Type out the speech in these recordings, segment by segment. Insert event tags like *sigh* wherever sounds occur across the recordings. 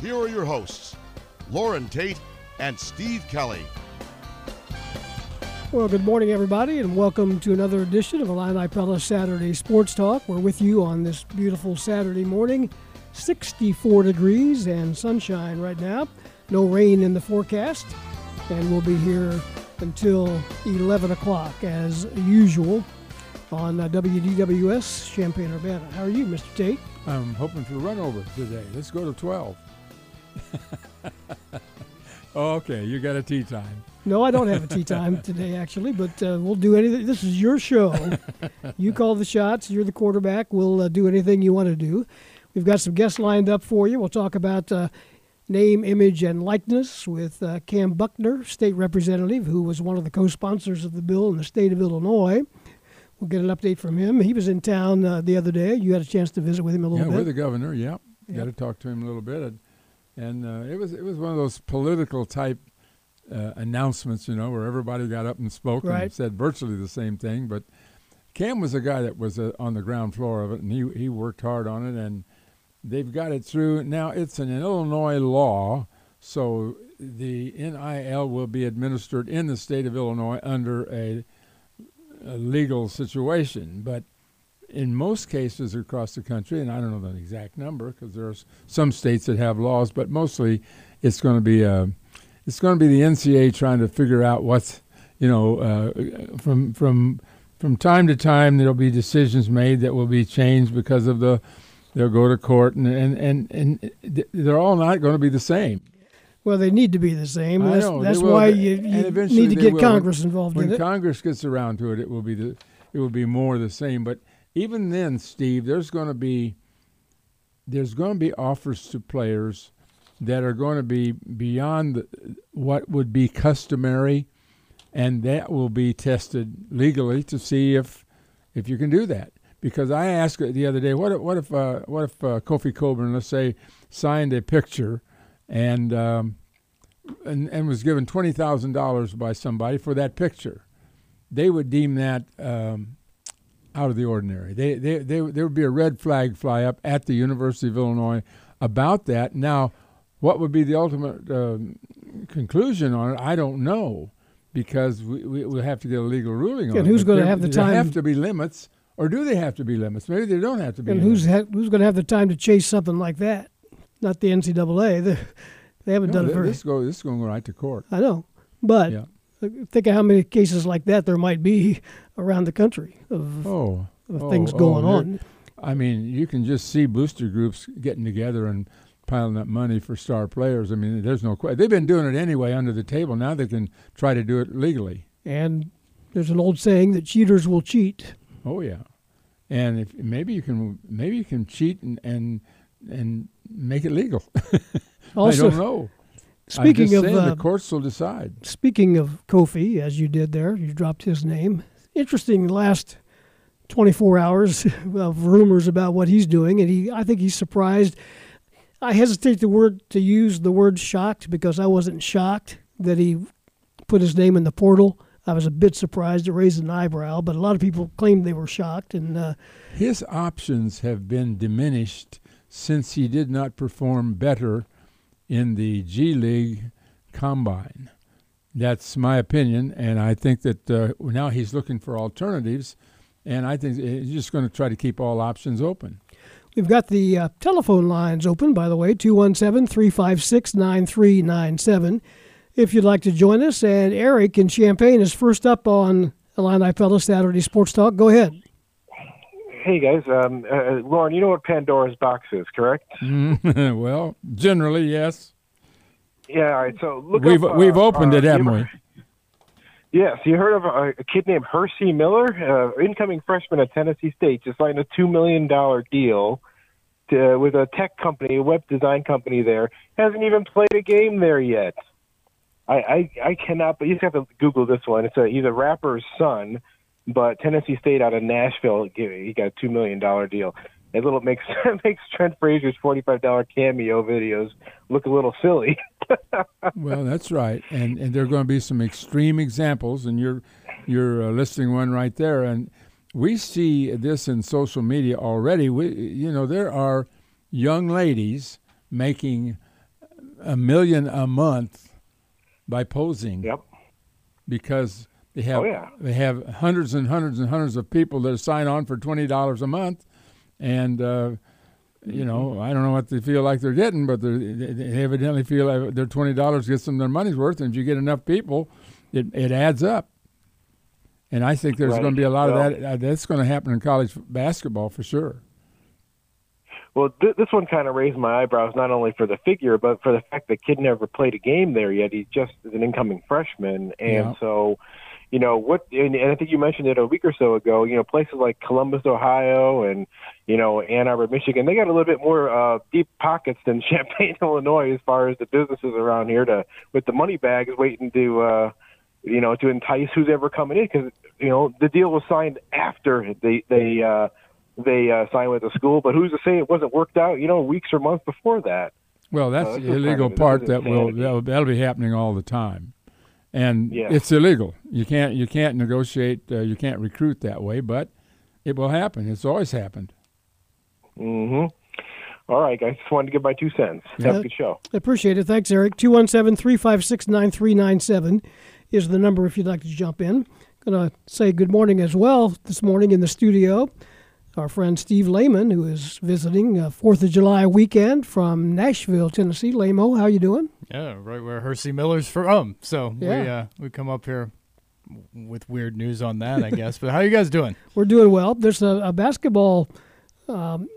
here are your hosts, Loren Tate and Steve Kelly. Well, good morning, everybody, and welcome to another edition of Illini Pella Saturday Sports Talk. We're with you on this beautiful Saturday morning. 64 degrees and sunshine right now. No rain in the forecast, and we'll be here until 11 o'clock as usual on uh, WDWS Champaign Urbana. How are you, Mr. Tate? I'm hoping for run over today. Let's go to 12. *laughs* okay, you got a tee time. No, I don't have a tee time today, actually, but uh, we'll do anything. This is your show. *laughs* you call the shots. You're the quarterback. We'll uh, do anything you want to do. We've got some guests lined up for you. We'll talk about uh, name, image, and likeness with uh, Cam Buckner, state representative, who was one of the co sponsors of the bill in the state of Illinois. We'll get an update from him. He was in town uh, the other day. You had a chance to visit with him a little yeah, bit. Yeah, with the governor. Yeah, got to talk to him a little bit, and uh, it was it was one of those political type uh, announcements, you know, where everybody got up and spoke Right. and said virtually the same thing. But Cam was a guy that was uh, on the ground floor of it, and he he worked hard on it, and they've got it through. Now it's an Illinois law, so the NIL will be administered in the state of Illinois under a, a legal situation, but in most cases across the country, and I don't know the exact number because there's some states that have laws, but mostly it's going to be a, it's going to be the NCAA trying to figure out what's, you know, uh, from from from time to time there'll be decisions made that will be changed because of the, they'll go to court and and and, and they're all not going to be the same. well, they need to be the same. That's know, that's why you, you need to get will. Congress involved when in it. Congress gets around to it, it will be the it will be more the same. But even then, Steve, there's going to be there's going to be offers to players that are going to be beyond what would be customary, and that will be tested legally to see if if you can do that. Because I asked the other day, what if what if uh, what if uh, Kofi Cockburn, let's say, signed a picture, and um, and, and was given twenty thousand dollars by somebody for that picture, they would deem that um, out of the ordinary. They, they, they, there would be a red flag fly up at the University of Illinois about that. Now, what would be the ultimate um, conclusion on it? I don't know because we, we will have to get a legal ruling on And it. who's gonna have the time? there have to be limits, or do they have to be limits? Maybe they don't have to be. And limits. who's ha- who's going to have the time to chase something like that? Not the NCAA. *laughs* They, they haven't No, done it thi- very. this go this is going to go right to court. I know, but Yeah. think of how many cases like that there might be around the country of, Oh, of oh, things oh, going there- on. I mean, you can just see booster groups getting together and piling up money for star players. I mean, there's no question. They've been doing it anyway under the table. Now they can try to do it legally. And there's an old saying that cheaters will cheat. Oh yeah, and if maybe you can maybe you can cheat and and, and make it legal. Also, *laughs* I don't know. speaking I'm just of saying, uh, the courts will decide. speaking of Kofi, as you did there, you dropped his name. Interesting last 24 hours *laughs* of rumors about what he's doing, and he I think he's surprised. I hesitate the word to use the word shocked because I wasn't shocked that he put his name in the portal. I was a bit surprised. It raised an eyebrow, but a lot of people claimed they were shocked. And uh, His options have been diminished since he did not perform better in the G League combine. That's my opinion, and I think that uh, now he's looking for alternatives, and I think he's just going to try to keep all options open. we've got the uh, telephone lines open, by the way, 217 356 9397. If you'd like to join us, and Eric in Champaign is first up on Illini Pella Saturday Sports Talk. Go ahead. Hey guys, um, uh, Loren, you know what Pandora's box is, correct? *laughs* well, generally, yes. Yeah. All right. So look. We've up, uh, we've opened uh, it, haven't we? *laughs* Yes. You heard of a, a kid named Hercy Miller, uh, incoming freshman at Tennessee State, just signed a two million dollar deal to, with a tech company, a web design company. There hasn't even played a game there yet. I I, I cannot. But you just have to Google this one. It's a he's a rapper's son, but Tennessee State out of Nashville, he got a two million dollar deal. It little makes *laughs* makes Trent Frazier's forty five dollar cameo videos look a little silly. *laughs* Well, that's right, and and there are going to be some extreme examples, and you're you're uh, listing one right there, and we see this in social media already. We, you know, there are young ladies making a million a month by posing. Yep. Because they have Oh, yeah. they have hundreds and hundreds and hundreds of people that sign on for twenty dollars a month, and uh, you know I don't know what they feel like they're getting, but they're, they they evidently feel like their twenty dollars gets them their money's worth, and if you get enough people, it it adds up. And I think there's Right. going to be a lot Well- of that. Uh, that's going to happen in college basketball for sure. Well, th- this one kind of raised my eyebrows, not only for the figure, but for the fact that kid never played a game there yet. He's just an incoming freshman, and Yeah. so, you know, what? And, and I think you mentioned it a week or so ago. You know, places like Columbus, Ohio, and you know Ann Arbor, Michigan, they got a little bit more uh, deep pockets than *laughs* Champaign, Illinois, as far as the businesses around here to with the money bags waiting to. uh you know, to entice who's ever coming in because you know the deal was signed after they they uh, they uh, signed with the school. But who's to say it wasn't worked out? You know, weeks or months before that. Well, that's this the illegal of- part that will that'll, that'll be happening all the time, and Yeah. it's illegal. You can't you can't negotiate. Uh, you can't recruit that way, but it will happen. It's always happened. hmm All right, guys. Just wanted to give my two cents. Have a good show. I appreciate it. Thanks, Eric. 217 356 9397 is the number if you'd like to jump in. Going to say good morning as well this morning in the studio. Our friend Steve Layman, who is visiting uh, Fourth of July weekend from Nashville, Tennessee. Lamo, how you doing? Yeah, right where Hercy Miller's from. So we uh, we come up here with weird news on that, I guess. But how are you guys doing? *laughs* We're doing well. There's a, a basketball um,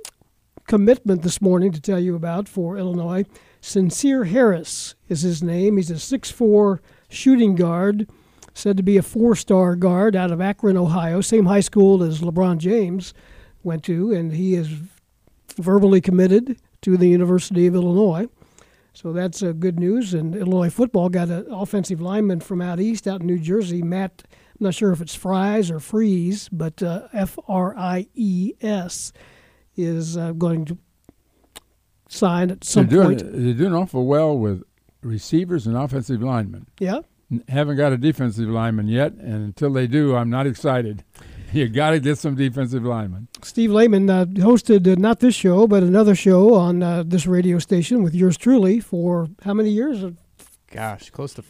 commitment this morning to tell you about for Illinois. Sencire Harris is his name. He's a 6'4 shooting guard, said to be a four star guard out of Akron, Ohio, same high school as LeBron James went to, and he is verbally committed to the University of Illinois. So that's uh, good news. And Illinois football got an offensive lineman from out east, out in New Jersey, Matt. I'm not sure if it's Fries or Freeze, but uh, F R I E S is uh, going to sign at some they're doing point. they're doing awful well with receivers and offensive linemen. Yeah. N- Haven't got a defensive lineman yet, and until they do, I'm not excited. *laughs* You got to get some defensive linemen. Steve Layman uh, hosted uh, not this show, but another show on uh, this radio station with yours truly for how many years? Gosh, close to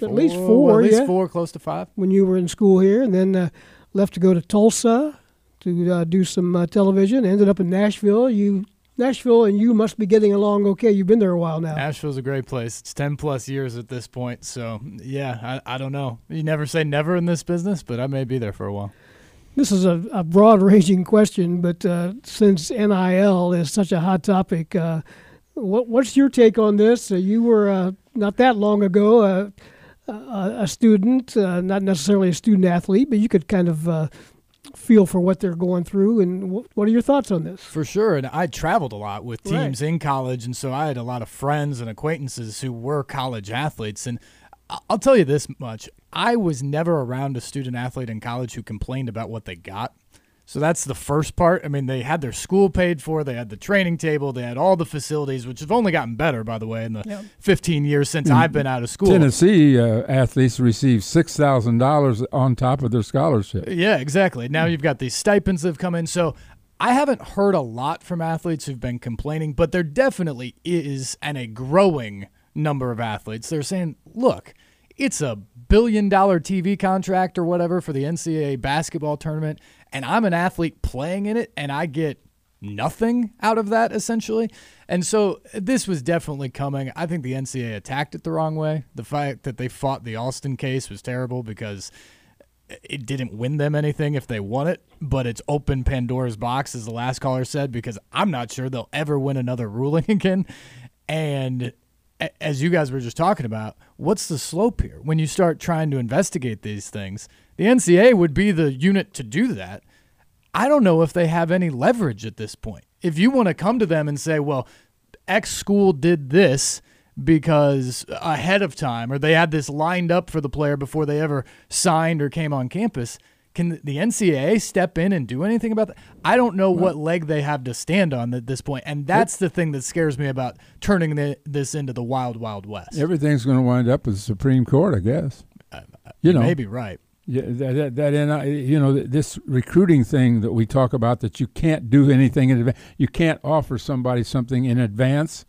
At least four, four, At least yeah. four, close to five. when you were in school here, and then uh, left to go to Tulsa to uh, do some uh, television. Ended up in Nashville. You Nashville and you must be getting along okay. You've been there a while now. Asheville's a great place. It's ten plus years at this point. So yeah, I, I don't know. You never say never in this business, but I may be there for a while. This is a, a broad *laughs* ranging question, but uh, since NIL is such a hot topic, uh, what, what's your take on this? Uh, you were uh, not that long ago uh, a, a student, uh, not necessarily a student athlete, but you could kind of uh, feel for what they're going through. And wh- what are your thoughts on this? For sure. And I traveled a lot with Right. teams in college. And so I had a lot of friends and acquaintances who were college athletes. And I'll tell you this much I was never around a student athlete in college who complained about what they got. So that's the first part. I mean, they had their school paid for, they had the training table, they had all the facilities, which have only gotten better, by the way, in the Yep. 15 years since I've been out of school. Tennessee uh, athletes receive six thousand dollars on top of their scholarship. Yeah, exactly. Now you've got these stipends that have come in. So I haven't heard a lot from athletes who've been complaining, but there definitely is and a growing number of athletes. They're saying, look, it's a billion dollar TV contract or whatever for the NCAA basketball tournament, and I'm an athlete playing in it, and I get nothing out of that essentially. And so this was definitely coming. I think the NCAA attacked it the wrong way. The fact that they fought the Alston case was terrible because it didn't win them anything if they won it, but it's open Pandora's box, as the last caller said, because I'm not sure they'll ever win another ruling *laughs* again. And as you guys were just talking about, what's the slope here? When you start trying to investigate these things, the NCAA would be the unit to do that. I don't know if they have any leverage at this point. If you want to come to them and say, well, X school did this because ahead of time, or they had this lined up for the player before they ever signed or came on campus, can the NCAA step in and do anything about that? I don't know what leg they have to stand on at this point, and that's the thing that scares me about turning the, this into the wild, wild west. Everything's going to wind up with the Supreme Court, I guess. Uh, uh, you know, Maybe right. Yeah, that that, that and I, you know this recruiting thing that we talk about that you can't do anything in advance. You can't offer somebody something in advance.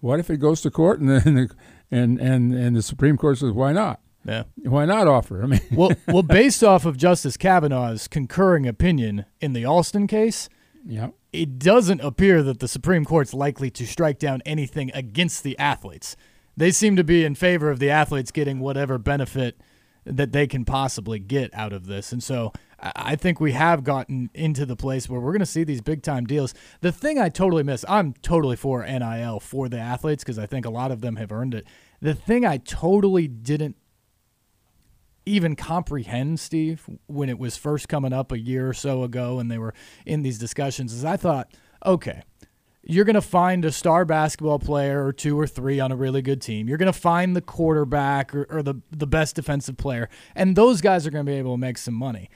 what if it goes to court and then the, and and and the Supreme Court says why not? Yeah. Why not offer? I mean, *laughs* well, well, based off of Justice Kavanaugh's concurring opinion in the Alston case, yeah, it doesn't appear that the Supreme Court's likely to strike down anything against the athletes. They seem to be in favor of the athletes getting whatever benefit that they can possibly get out of this. And so I think we have gotten into the place where we're going to see these big time deals. The thing I totally miss, I'm totally for NIL for the athletes because I think a lot of them have earned it. The thing I totally didn't even comprehend, Steve, when it was first coming up a year or so ago and they were in these discussions, is I thought, okay, you're going to find a star basketball player or two or three on a really good team. You're going to find the quarterback or, or, the, the best defensive player, and those guys are going to be able to make some money.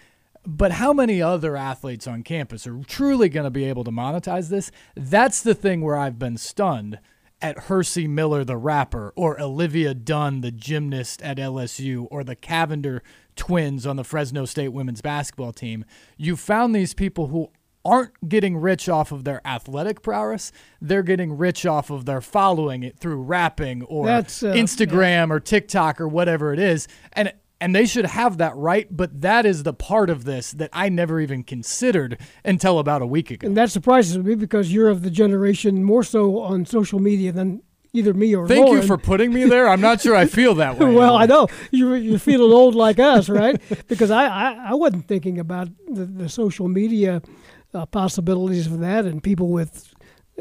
But how many other athletes on campus are truly going to be able to monetize this? That's the thing where I've been stunned at Hercy Miller, the rapper, or Olivia Dunne, the gymnast at LSU, or the Cavender twins on the Fresno State women's basketball team. You found these people who aren't getting rich off of their athletic prowess. They're getting rich off of their following it through rapping or uh, Instagram yeah. or TikTok or whatever it is. And and they should have that right, but that is the part of this that I never even considered until about a week ago. And that surprises me because you're of the generation more so on social media than either me or Thank Loren. you for putting me there. I'm not sure I feel that *laughs* way. well, I know you're, you're feeling old like us, right? *laughs* Because I, I, I wasn't thinking about the, the social media uh, possibilities of that and people with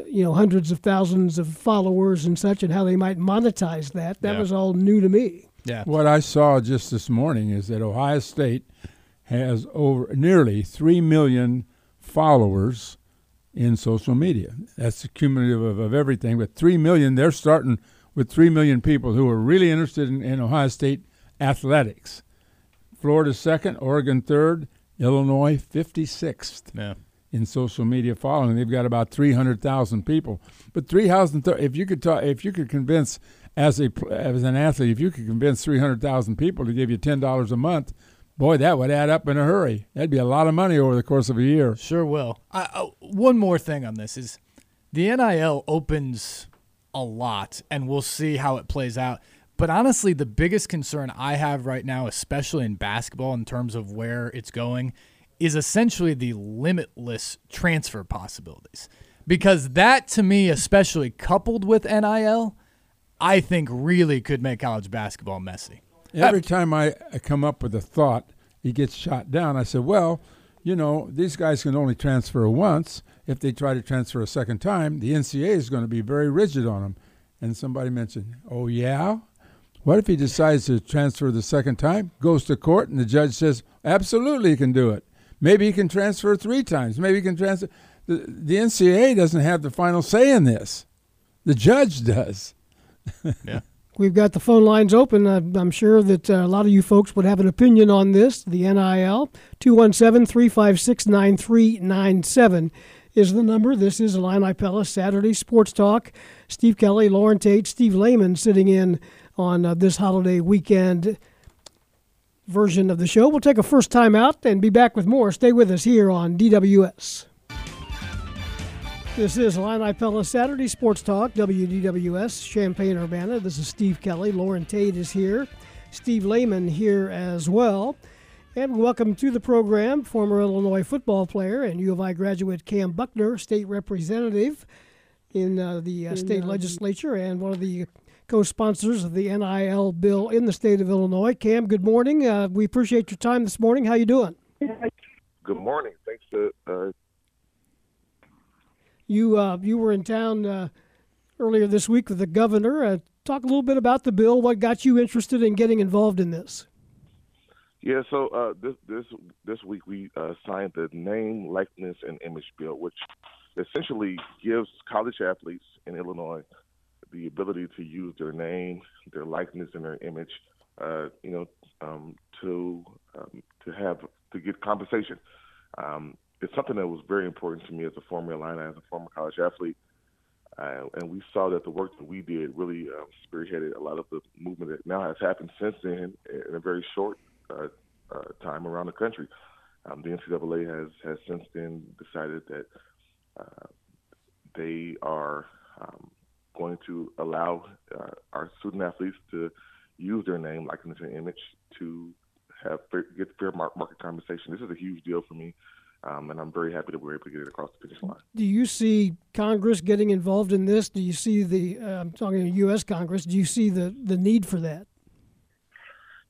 you know hundreds of thousands of followers and such and how they might monetize that. That yeah. was all new to me. Yeah. What I saw just this morning is that Ohio State has over nearly 3 million followers in social media. That's the cumulative of, of everything. But 3 million, they're starting with 3 million people who are really interested in, in Ohio State athletics. Florida second, Oregon third, Illinois 56th. Yeah. In social media following, they've got about three hundred thousand people. But three thousand, if you could talk, if you could convince as a as an athlete, if you could convince three hundred thousand people to give you ten dollars a month, boy, that would add up in a hurry. That'd be a lot of money over the course of a year. Sure will. Uh, one more thing on this is the NIL opens a lot, and we'll see how it plays out. But honestly, the biggest concern I have right now, especially in basketball, in terms of where it's going, is essentially the limitless transfer possibilities. Because that, to me, especially coupled with NIL, I think really could make college basketball messy. Every time I, come up with a thought, he gets shot down. I said, well, you know, these guys can only transfer once. If they try to transfer a second time, the NCAA is going to be very rigid on them. And somebody mentioned, oh, yeah? What if he decides to transfer the second time, goes to court, and the judge says, absolutely, he can do it? Maybe he can transfer three times. Maybe he can transfer. The, the NCAA doesn't have the final say in this, the judge does *laughs* yeah. We've got the phone lines open. I'm sure that uh, a lot of you folks would have an opinion on this. The NIL 217 356 9397 is the number. This is Illini Pella Saturday Sports Talk. Steve Kelly, Loren Tate, Steve Layman sitting in on uh, this holiday weekend version of the show. We'll take a first time out and be back with more. Stay with us here on DWS. This is Illini Pella Saturday Sports Talk, WDWS, Champaign Urbana. This is Steve Kelly. Loren Tate is here. Steve Layman here as well. And welcome to the program, former Illinois football player and U of I graduate Cam Buckner, state representative in uh, the uh, state legislature and one of the co-sponsors of the NIL bill in the state of Illinois. Cam, good morning. Uh, we appreciate your time this morning. How you doing? Good morning. Thanks for uh, you uh, you were in town uh, earlier this week with the governor. Uh, talk a little bit about the bill. What got you interested in getting involved in this? Yeah, so uh, this this this week we uh, signed the name, likeness, and image bill, which essentially gives college athletes in Illinois the ability to use their name, their likeness, and their image, uh, you know, um, to um, to have to get compensation. Um, it's something that was very important to me as a former Illini, as a former college athlete. Uh, and we saw that the work that we did really um, spearheaded a lot of the movement that now has happened since then in a very short uh, uh, time around the country. Um, the NCAA has, has since then decided that uh, they are um, going to allow uh, our student athletes to use their name, likeness, and image to have fair, get fair market compensation. This is a huge deal for me, um, and I'm very happy that we're able to get it across the finish line. Do you see Congress getting involved in this? Do you see the uh, I'm talking to U.S. Congress? Do you see the the need for that?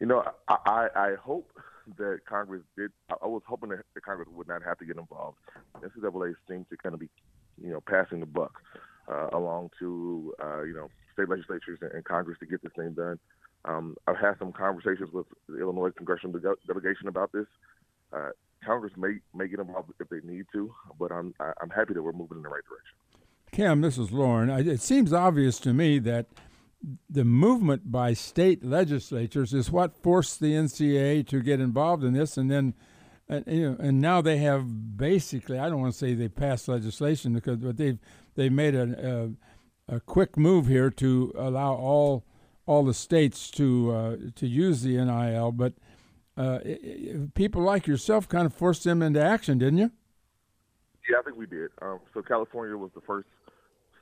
You know, I, I, I hope that Congress did. I was hoping that Congress would not have to get involved. NCAA seems to kind of be, you know, passing the buck uh, along to uh, you know state legislatures and, Congress to get this thing done. Um, I've had some conversations with the Illinois congressional delegation about this. Uh, Congress may may get involved if they need to, but I'm I'm happy that we're moving in the right direction. Cam, this is Loren. It seems obvious to me that the movement by state legislatures is what forced the NCAA to get involved in this, and then, and, you know, and now they have basically. I don't want to say they passed legislation because, but they've they made a, a, a quick move here to allow all all the states to uh, to use the NIL, but uh, people like yourself kind of forced them into action, didn't you? Yeah, I think we did. Um, so California was the first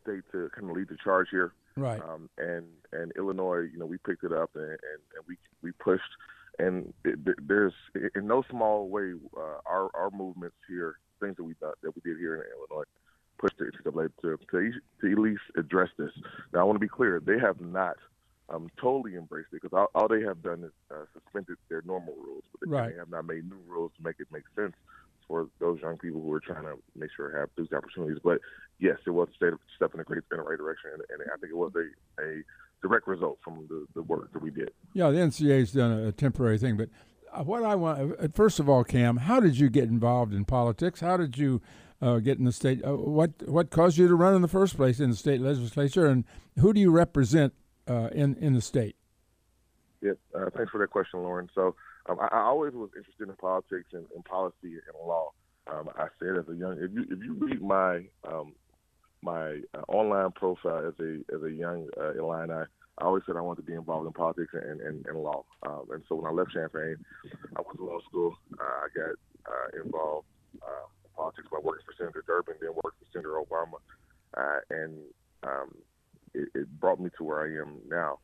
state to kind of lead the charge here, right? Um, and and Illinois, you know, we picked it up and, and, and we we pushed. And it, there's in no small way uh, our our movements here, things that we done, that we did here in Illinois, pushed the NCAA to, to to at least address this. Now I want to be clear: they have not um, totally embraced it because all, all, they have done is uh, suspended their normal rules, but they, right. they have not made new rules to make it make sense for those young people who are trying to make sure have these opportunities. But yes, it was a step in the, great, in the right direction, and, and, I think it was a, a direct result from the, the work that we did. Yeah, the NCAA's done a, a temporary thing, but uh, what I want, uh, first of all, Cam, how did you get involved in politics? How did you uh, get in the state? Uh, what what caused you to run in the first place in the state legislature, and who do you represent uh, in in the state? Yeah, uh, thanks for that question, Loren. So um, I, I, always was interested in politics and, and policy and law. Um, I said as a young, if you if you read my um, my uh, online profile as a as a young uh, Illini, I always said I wanted to be involved in politics and and, and law. Um, and so when I left Champaign, I went to law school. Uh, I got uh, involved uh, in politics by working for Senator Durbin, then worked for Senator Obama, uh, and um, it, it brought me to where I am now.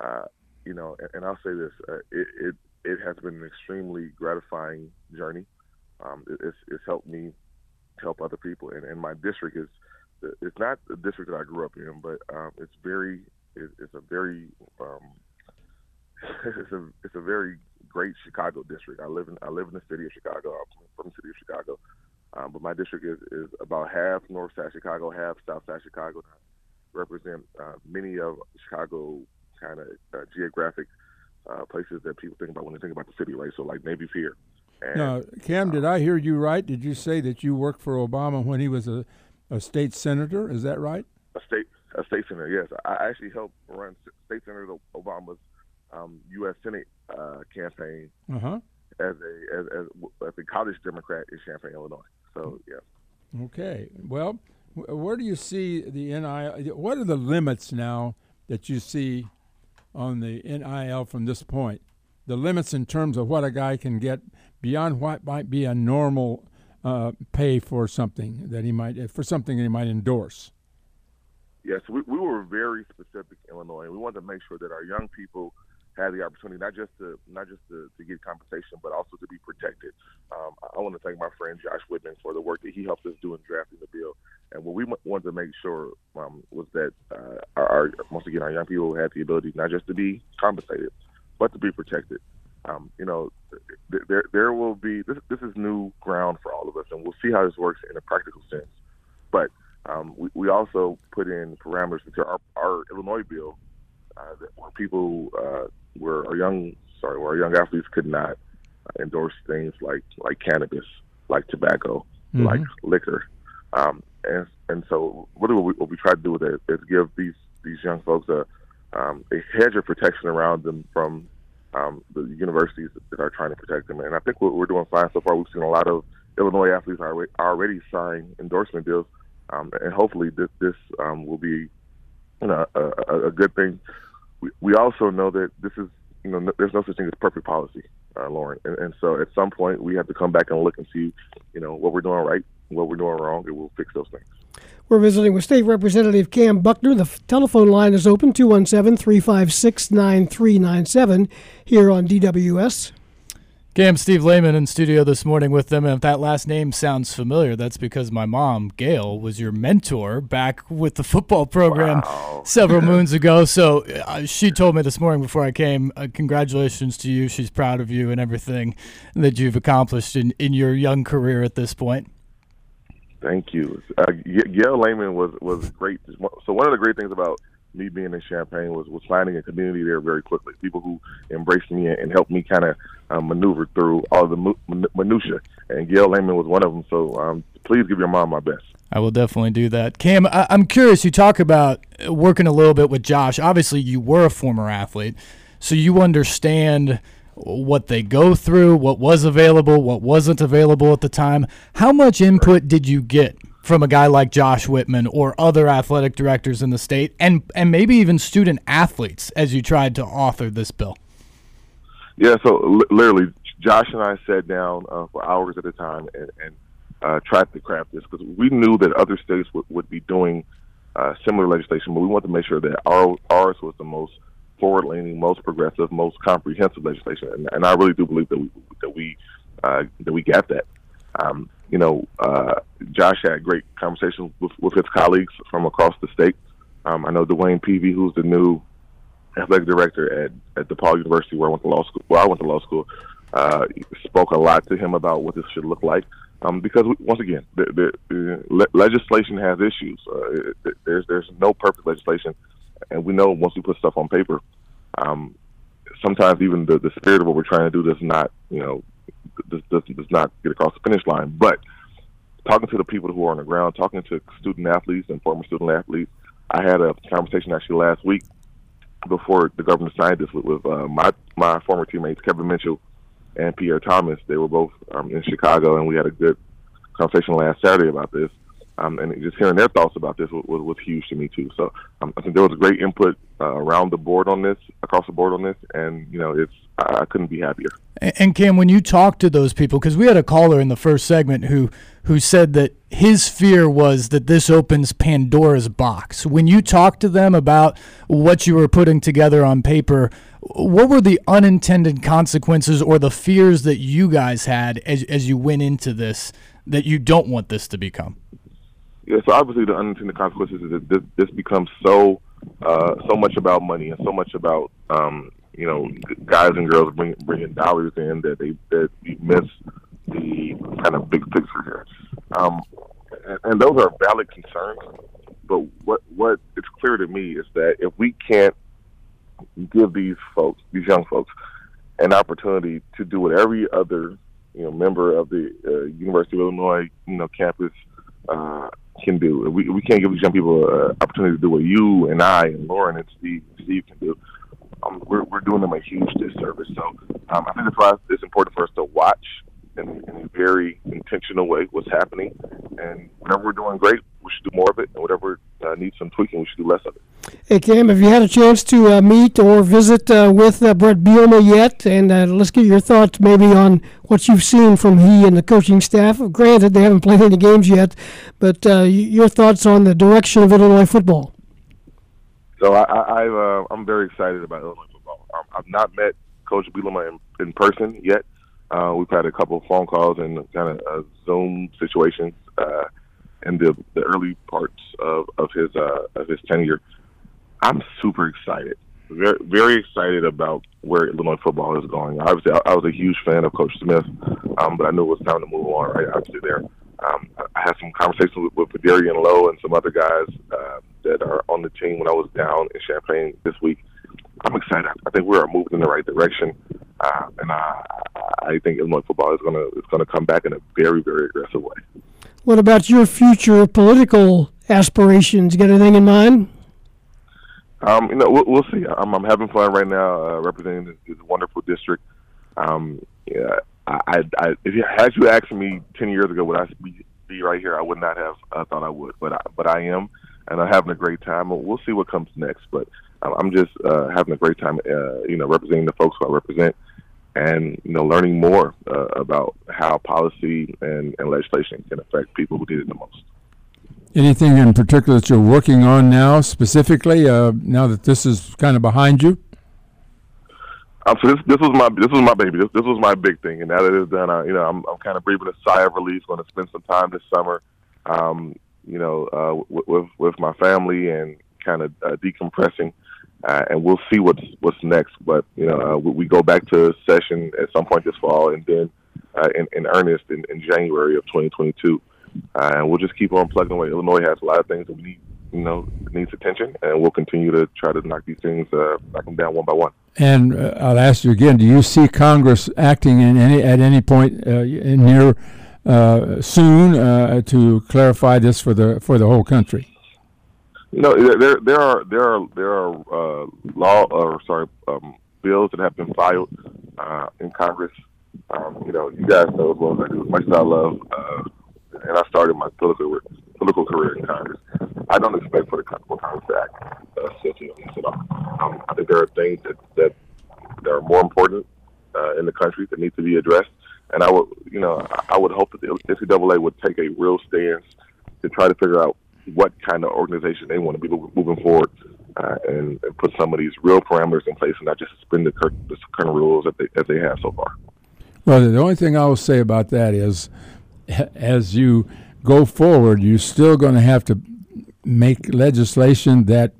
Uh, you know, and, and, I'll say this: uh, it, it, it has been an extremely gratifying journey. Um, it, it's, it's helped me help other people, and, and my district is it's not the district that I grew up in, but um, it's very it, it's a very um, *laughs* it's a it's a very great Chicago district. I live in I live in the city of Chicago. I'm from the city of Chicago, um, but my district is, is about half north side Chicago, half south side Chicago represent uh, many of Chicago kind of uh, geographic uh, places that people think about when they think about the city, right? So like Navy Pier. And, now, Cam, did I hear you right? Did you say that you worked for Obama when he was a, a state senator? Is that right? A state a state senator, yes. I actually helped run State Senator Obama's um, U.S. Senate uh, campaign uh-huh. as a as, as, as a college Democrat in Champaign, Illinois. So yeah. Okay. Well, where do you see the NIL? What are the limits now that you see on the NIL from this point? The limits in terms of what a guy can get beyond what might be a normal uh, pay for something that he might for something that he might endorse. Yes, we, we were very specific in Illinois. We wanted to make sure that our young people had the opportunity not just to not just to, to get compensation, but also to be protected. Um, I want to thank my friend Josh Whitman for the work that he helped us do in drafting the bill. And what we wanted to make sure um, was that uh, our, our, once again our young people had the ability not just to be compensated, but to be protected. Um, you know, th- there there will be this, this is new ground for all of us, and we'll see how this works in a practical sense. But um, we, we also put in parameters into our, our Illinois bill uh, where people uh, where our young sorry where our young athletes could not endorse things like like cannabis, like tobacco, mm-hmm. like liquor, um, and and so really what we, what we try to do with it is give these these young folks a um, a hedge of protection around them from um, the universities that are trying to protect them. And I think we're, we're doing fine so far. We've seen a lot of Illinois athletes already, already sign endorsement deals, um, and hopefully this, this um, will be you know, a, a, a good thing we, also know that this is, you know, there's no such thing as perfect policy, uh, Loren. And, and so at some point we have to come back and look and see, you know, what we're doing right, what we're doing wrong, and we'll fix those things. We're visiting with State Representative Cam Buckner. The f- telephone line is open 217 356 9397 here on DWS. Cam, Steve Layman in studio this morning with them. And if that last name sounds familiar, that's because my mom, Gail, was your mentor back with the football program Wow. several *laughs* moons ago. So uh, she told me this morning before I came, uh, congratulations to you. She's proud of you and everything that you've accomplished in, in your young career at this point. Thank you. Uh, Gail Layman was was great. So one of the great things about me being in Champaign was was finding a community there very quickly. People who embraced me and helped me kind of um, maneuver through all the mu- minutia. And Gail Layman was one of them. So um, please give your mom my best. I will definitely do that. Cam, I- I'm curious. You talk about working a little bit with Josh. Obviously, you were a former athlete, so you understand what they go through, what was available, what wasn't available at the time. How much input did you get from a guy like Josh Whitman or other athletic directors in the state, and and maybe even student athletes as you tried to author this bill? Yeah, so li- literally, Josh and I sat down uh, for hours at a time and, and uh, tried to craft this because we knew that other states would, would be doing uh, similar legislation, but we wanted to make sure that our, ours was the most forward-leaning, most progressive, most comprehensive legislation, and, and I really do believe that we that we uh, that we got that. Um, you know, uh, Josh had great conversations with, with his colleagues from across the state. Um, I know DeWayne Peevy, who's the new athletic director at, at DePaul University, where I went to law school. Where I went to law school, uh, spoke a lot to him about what this should look like. Um, because we, once again, the, the, the legislation has issues. Uh, there's there's no perfect legislation, and we know once we put stuff on paper, um, sometimes even the, the spirit of what we're trying to do does not, you know, does, does, does not get across the finish line. But talking to the people who are on the ground, talking to student athletes and former student athletes, I had a conversation actually last week before the governor signed this with, with uh, my my former teammates Kevin Mitchell and Pierre Thomas. They were both um, in Chicago, and we had a good conversation last Saturday about this. Um, and just hearing their thoughts about this was, was, was huge to me too. So um, I think there was great input uh, around the board on this, across the board on this, and you know, it's I, I couldn't be happier. And and Cam, when you talk to those people, because we had a caller in the first segment who who said that his fear was that this opens Pandora's box. When you talk to them about what you were putting together on paper, what were the unintended consequences or the fears that you guys had as as you went into this that you don't want this to become? Yeah, so obviously the unintended consequences is that this, this becomes so uh, so much about money and so much about um, you know guys and girls bring, bringing dollars in that they that we miss the kind of big picture here. Um, and, and those are valid concerns, but what what it's clear to me is that if we can't give these folks, these young folks, an opportunity to do what every other you know member of the uh, University of Illinois you know campus uh, can do. We we can't give these young people an opportunity to do what you and I and Loren and Steve Steve can do. Um, we're we're doing them a huge disservice. So um, I think that's why it's important for us to watch in, in a very intentional way what's happening, and whatever we're doing great, we should do more of it, and whatever uh, needs some tweaking, we should do less of it. Hey, Cam, have you had a chance to uh, meet or visit uh, with uh, Bret Bielema yet? And uh, let's get your thoughts maybe on what you've seen from he and the coaching staff. Granted, they haven't played any games yet, but uh, your thoughts on the direction of Illinois football. So I, I, I've, uh, I'm very excited about Illinois football. Um, I've not met Coach Bielema in, in person yet. Uh, we've had a couple of phone calls and kind of uh, Zoom situations uh, in the, the early parts of, of his uh, of his tenure. I'm super excited, very very excited about where Illinois football is going. Obviously, I, I was a huge fan of Coach Smith, um, but I knew it was time to move on. Right, obviously there. Um, I had some conversations with, with Darian Lowe and some other guys uh, that are on the team when I was down in Champaign this week. I'm excited. I think we are moving in the right direction, uh, and I, I think Illinois football is gonna is gonna come back in a very very aggressive way. What about your future political aspirations? Got anything in mind? Um, you know, we'll, we'll see. I'm, I'm having fun right now uh, representing this, this wonderful district. Um, yeah, I, I, I, if you had you asked me ten years ago, would I be, be right here? I would not have uh, thought I would, but I, but I am, and I'm having a great time. We'll see what comes next, but I'm just uh, having a great time. Uh, you know, representing the folks who I represent, and you know, learning more uh, about how policy and, and legislation can affect people who need it the most. Anything in particular that you're working on now, specifically, uh, now that this is kind of behind you? Um, so this this was my this was my baby. This this was my big thing, and now that it's done, I, you know, I'm I'm kind of breathing a sigh of relief. Going to spend some time this summer, um, you know, uh, with, with with my family and kind of uh, decompressing, uh, and we'll see what's what's next. But you know, uh, we, we go back to session at some point this fall, and then uh, in, in earnest in, in January of 2022, uh, and we'll just keep on plugging away. Illinois has a lot of things that we need, you know, needs attention, and we'll continue to try to knock these things, uh, knock them down one by one. And uh, I'll ask you again: Do you see Congress acting in any at any point in near soon to clarify this for the for the whole country? You know, there there are there are there are uh, law or sorry um, bills that have been filed uh, in Congress. Um, you know, you guys know as well as I do. As much as I love, uh, and I started my political political career in Congress. I don't expect for the Congress to act uh, essentially at all. Um, I think there are things that that, that are more important uh, in the country that need to be addressed. And I would, you know, I would hope that the NCAA would take a real stance to try to figure out what kind of organization they want to be moving forward, uh, and, and, put some of these real parameters in place, and not just suspend the, cur- the current rules that they, as they have so far. Well, the only thing I will say about that is, as you go forward, you're still going to have to make legislation that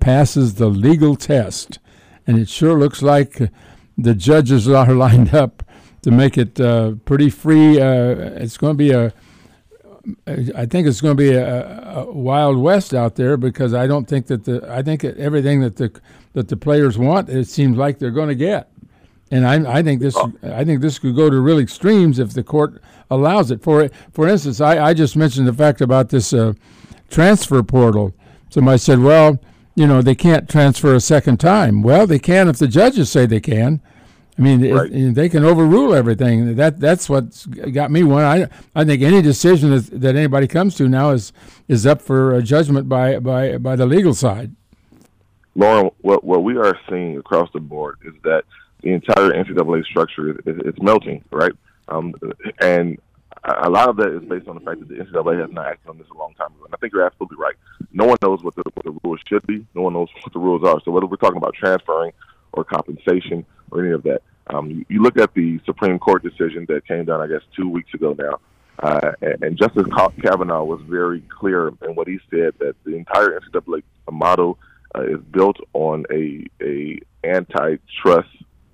passes the legal test, and it sure looks like the judges *laughs* are lined up to make it uh, pretty free. Uh, it's going to be a I think it's going to be a, a, wild west out there because I don't think that the I think that everything that the that the players want it seems like they're going to get, and I, I think this I think this could go to real extremes if the court allows it. For for instance, I, I just mentioned the fact about this uh, transfer portal. Somebody said, well, you know, they can't transfer a second time. Well, they can if the judges say they can. I mean, right. it, they can overrule everything. That that's what's got me one. I I think any decision that, that anybody comes to now is is up for judgment by by by the legal side. Loren, what what we are seeing across the board is that the entire NCAA structure is, is, is melting, right? Um, and a lot of that is based on the fact that the NCAA has not acted on this a long time ago. And I think you're absolutely right. No one knows what the, what the rules should be. No one knows what the rules are. So whether we're talking about transferring or compensation or any of that. Um, you, look at the Supreme Court decision that came down, I guess, two weeks ago now, uh, and, Justice Kavanaugh was very clear in what he said that the entire NCAA model uh, is built on a a antitrust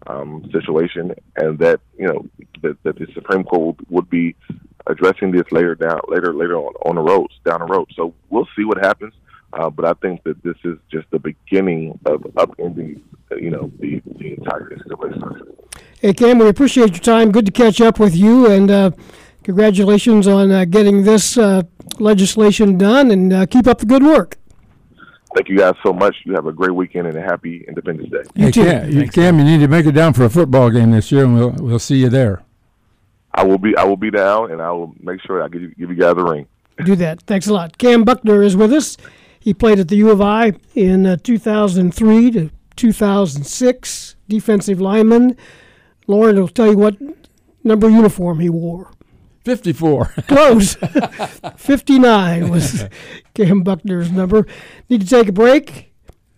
um, situation, and that you know that, that the Supreme Court would, would be addressing this later down later later on on the roads down the road. So we'll see what happens. Uh, but I think that this is just the beginning of upending, you know, the, the entire NCAA structure. Hey, Cam, we appreciate your time. Good to catch up with you, and uh, congratulations on uh, getting this uh, legislation done, and uh, keep up the good work. Thank you guys so much. You have a great weekend and a happy Independence Day. You hey, too. Cam, you, Cam, you need to make it down for a football game this year, and we'll we'll see you there. I will be I will be down, and I will make sure I give you, give you guys a ring. Do that. Thanks a lot. Cam Buckner is with us. He played at the U of I in uh, 2003 to 2006, defensive lineman. Loren will tell you what number uniform he wore. 54. *laughs* Close. *laughs* 59 was *laughs* Cam Buckner's number. Need to take a break.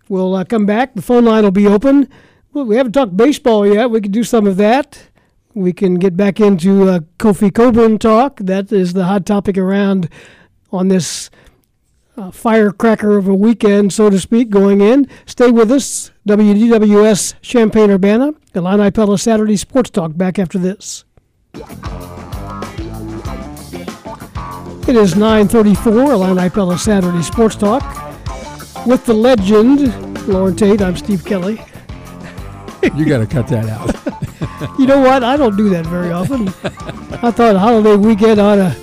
We'll uh, come back. The phone line will be open. Well, we haven't talked baseball yet. We can do some of that. We can get back into uh, Kofi Cockburn talk. That is the hot topic around on this uh, firecracker of a weekend, so to speak, going in. Stay with us. WDWS Champaign Urbana, Illini Pella Saturday Sports Talk back after this. It is 934, Illini Pella Saturday Sports Talk. With the legend, Loren Tate, I'm Steve Kelly. you got to cut that out. *laughs* you know what? I don't do that very often. I thought holiday weekend ought to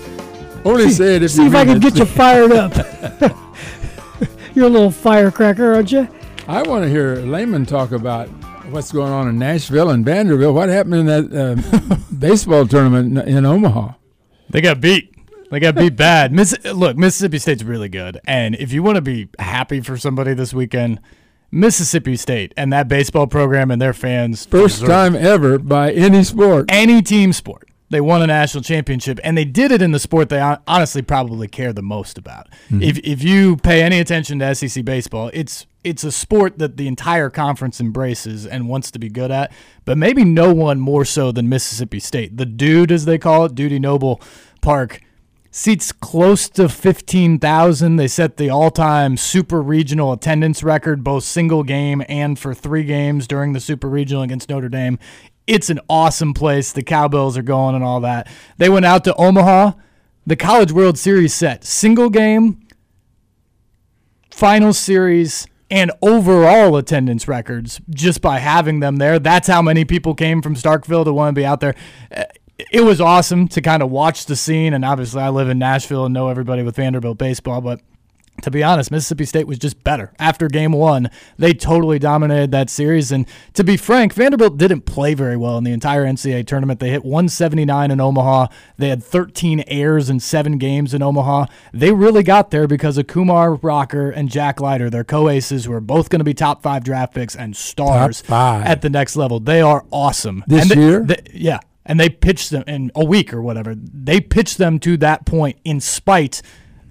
only see, say it if see if I can get you *laughs* fired up. *laughs* You're a little firecracker, aren't you? I want to hear Layman talk about what's going on in Nashville and Vanderbilt. What happened in that uh, *laughs* baseball tournament in, in Omaha? They got beat. They got beat bad. Miss, look, Mississippi State's really good, and if you want to be happy for somebody this weekend, Mississippi State and that baseball program and their fans. First time ever by any sport, any team sport They won a national championship, and they did it in the sport they honestly probably care the most about. Mm-hmm. If if you pay any attention to SEC baseball, it's it's a sport that the entire conference embraces and wants to be good at, but maybe no one more so than Mississippi State. The Dude, as they call it, Dudy Noble Park, seats close to 15,000. They set the all time super regional attendance record, both single game and for three games during the super regional against Notre Dame. It's an awesome place. The Cowbells are going and all that. They went out to Omaha. The College World Series set single game, final series, and overall attendance records just by having them there. That's how many people came from Starkville to want to be out there. Uh, It was awesome to kind of watch the scene, and obviously I live in Nashville and know everybody with Vanderbilt baseball, but to be honest, Mississippi State was just better. After game one, they totally dominated that series. And to be frank, Vanderbilt didn't play very well in the entire NCAA tournament. They hit 179 in Omaha. They had 13 errors in seven games in Omaha. They really got there because of Kumar Rocker and Jack Leiter, their co aces, who are both going to be top five draft picks and stars at the next level. They are awesome. This they- year? they- yeah. And they pitched them in a week or whatever. They pitched them to that point in spite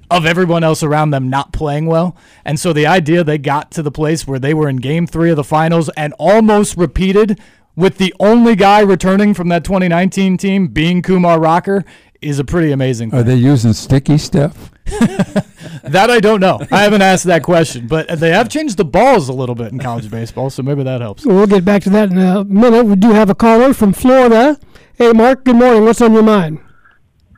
of everyone else around them not playing well. And so the idea they got to the place where they were in game three of the finals and almost repeated with the only guy returning from that 2019 team being Kumar Rocker is a pretty amazing Are they using sticky stuff? *laughs* that I don't know. I haven't asked that question, but they have changed the balls a little bit in college *laughs* baseball, so maybe that helps. We'll get back to that in a minute. We do have a caller from Florida. Hey, Mark. Good morning. What's on your mind?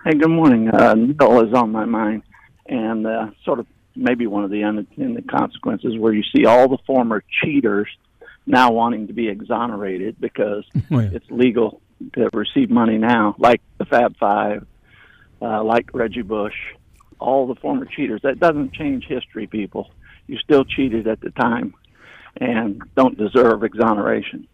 Hey, good morning. Uh, Neil is on my mind, and uh, sort of maybe one of the unintended consequences where you see all the former cheaters now wanting to be exonerated because *laughs* Oh, yeah. it's legal to receive money now, like the Fab Five, uh, like Reggie Bush, all the former cheaters. That doesn't change history, people. You still cheated at the time and don't deserve exoneration.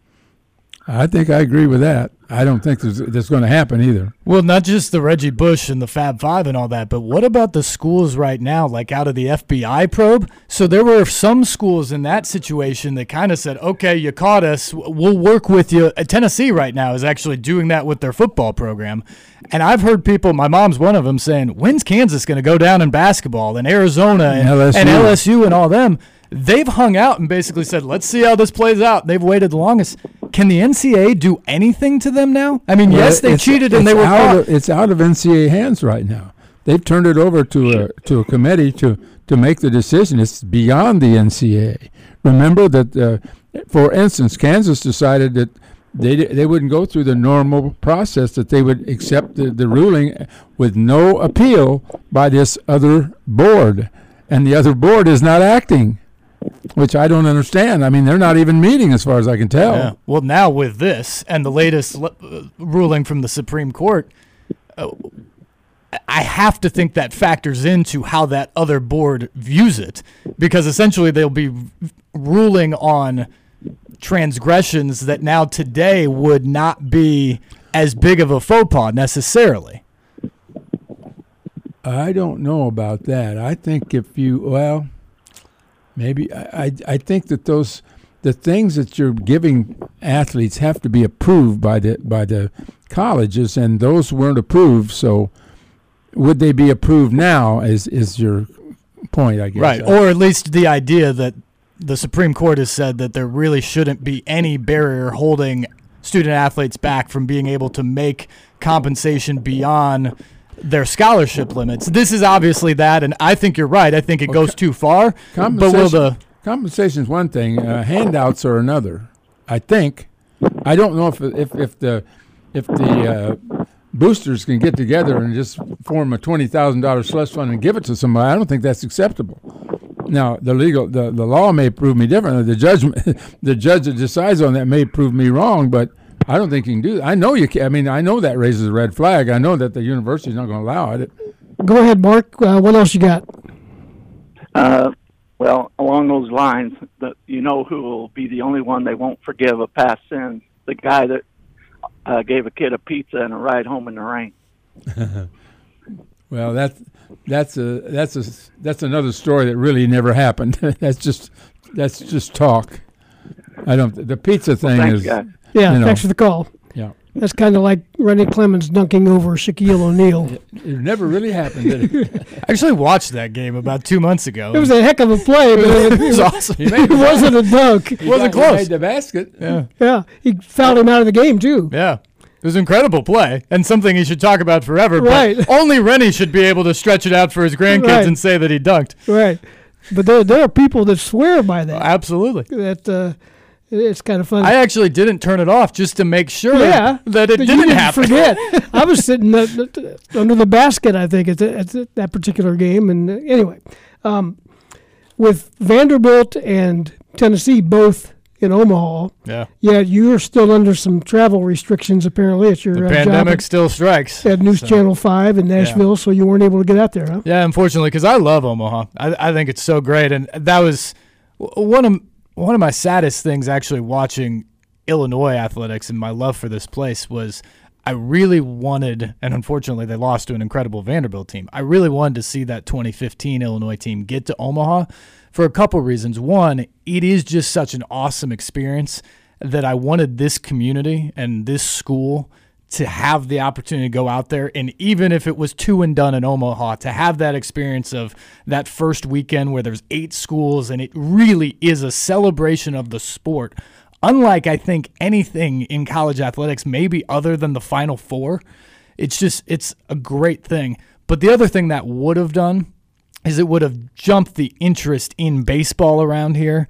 I think I agree with that. I don't think there's, that's going to happen either. Well, not just the Reggie Bush and the Fab Five and all that, but what about the schools right now, like out of the FBI probe? So there were some schools in that situation that kind of said, okay, you caught us. We'll work with you. Uh, Tennessee right now is actually doing that with their football program. And I've heard people, my mom's one of them, saying, when's Kansas going to go down in basketball and Arizona and, LSU. and LSU and all them? They've hung out and basically said, let's see how this plays out. They've waited the longest. Can the NCAA do anything to them now? I mean, yes, they cheated and they were out caught. Of, it's out of NCAA hands right now. They've turned it over to a to a committee to to make the decision. It's beyond the NCAA. Remember that, uh, for instance, Kansas decided that they they wouldn't go through the normal process that they would accept the, the ruling with no appeal by this other board, and the other board is not acting, which I don't understand. I mean, they're not even meeting, as far as I can tell. Yeah. Well, now with this and the latest le- uh, ruling from the Supreme Court, uh, I have to think that factors into how that other board views it, because essentially they'll be v- ruling on transgressions that now today would not be as big of a faux pas necessarily. I don't know about that. I think if you well, maybe I I, I think that those the things that you're giving athletes have to be approved by the by the colleges, and those weren't approved. So, would they be approved now? Is is your point? I guess. Right. Uh, or at least the idea that the Supreme Court has said that there really shouldn't be any barrier holding student athletes back from being able to make compensation beyond their scholarship limits. This is obviously that, and I think you're right. I think it goes too far. But will compensation. the compensation is one thing. Uh, handouts are another. I think. I don't know if if if the if the uh, boosters can get together and just form a twenty thousand dollars slush fund and give it to somebody. I don't think that's acceptable. Now the legal the, the law may prove me differently. The judgment *laughs* the judge that decides on that may prove me wrong, but I don't think you can do that. I know you can. I mean, I know that raises a red flag. I know that the university's not going to allow it. Go ahead, Mark. Uh, what else you got? Uh, well, along those lines, the, you know who will be the only one they won't forgive a past sin? The guy that uh, gave a kid a pizza and a ride home in the rain. *laughs* Well, that's that's a that's a that's another story that really never happened. *laughs* that's just that's just talk. I don't. The pizza thing Thanks, is guys. Yeah, You know. thanks for the call. yeah. That's kind of like Rennie Clemons dunking over Shaquille O'Neal. It never really happened, did it? *laughs* I actually watched that game about two months ago. It was a heck of a play, but it, *laughs* It was *laughs* awesome. it wasn't a dunk. It wasn't He close. made the basket. Yeah. Yeah, he fouled him out of the game too. Yeah. It was an incredible play and something he should talk about forever. Right. But only Rennie should be able to stretch it out for his grandkids Right. and say that he dunked. Right, but there there are people that swear by that. Absolutely. That uh, it's kind of funny. I actually didn't turn it off just to make sure yeah, that it you didn't, happen. Forget, I was *laughs* sitting under the basket. I think at, the, at that particular game, and uh, anyway, um, with Vanderbilt and Tennessee both in Omaha. Yeah. Yeah, you're still under some travel restrictions apparently at your The uh, job pandemic at- still strikes. at News So- Channel Five in Nashville, so you weren't able to get out there, huh? Yeah, unfortunately, because I love Omaha. I, I think it's so great, and that was one of one of my saddest things. Actually, watching Illinois athletics and my love for this place was I really wanted, and unfortunately, they lost to an incredible Vanderbilt team. I really wanted to see that 2015 Illinois team get to Omaha for a couple reasons. One, it is just such an awesome experience that I wanted this community and this school to have the opportunity to go out there and even if it was two and done in Omaha to have that experience of that first weekend where there's eight schools and it really is a celebration of the sport. Unlike I think anything in college athletics maybe other than the final four it's just it's a great thing. But the other thing that would have done is it would have jumped the interest in baseball around here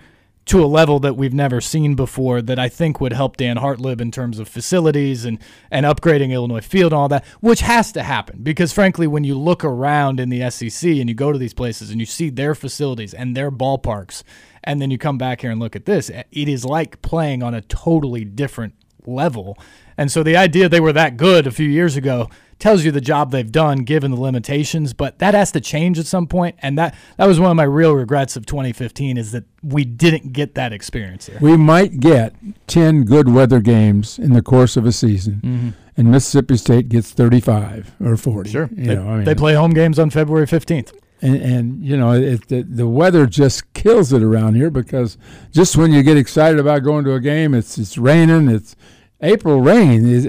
to a level that we've never seen before that I think would help Dan Hartleb in terms of facilities and, and upgrading Illinois Field and all that, which has to happen because frankly, when you look around in the SEC and you go to these places and you see their facilities and their ballparks, and then you come back here and look at this, eh, it is like playing on a totally different level. And so the idea they were that good a few years ago tells you the job they've done given the limitations, but that has to change at some point and that that was one of my real regrets of 2015 is that we didn't get that experience here. We might get 10 good weather games in the course of a season, mm-hmm. and Mississippi State gets 35 or 40. Sure. You they, know, I mean, they play home games on February 15th. and, and you know it, the, the weather just kills it around here because just when you get excited about going to a game it's it's raining it's April rain is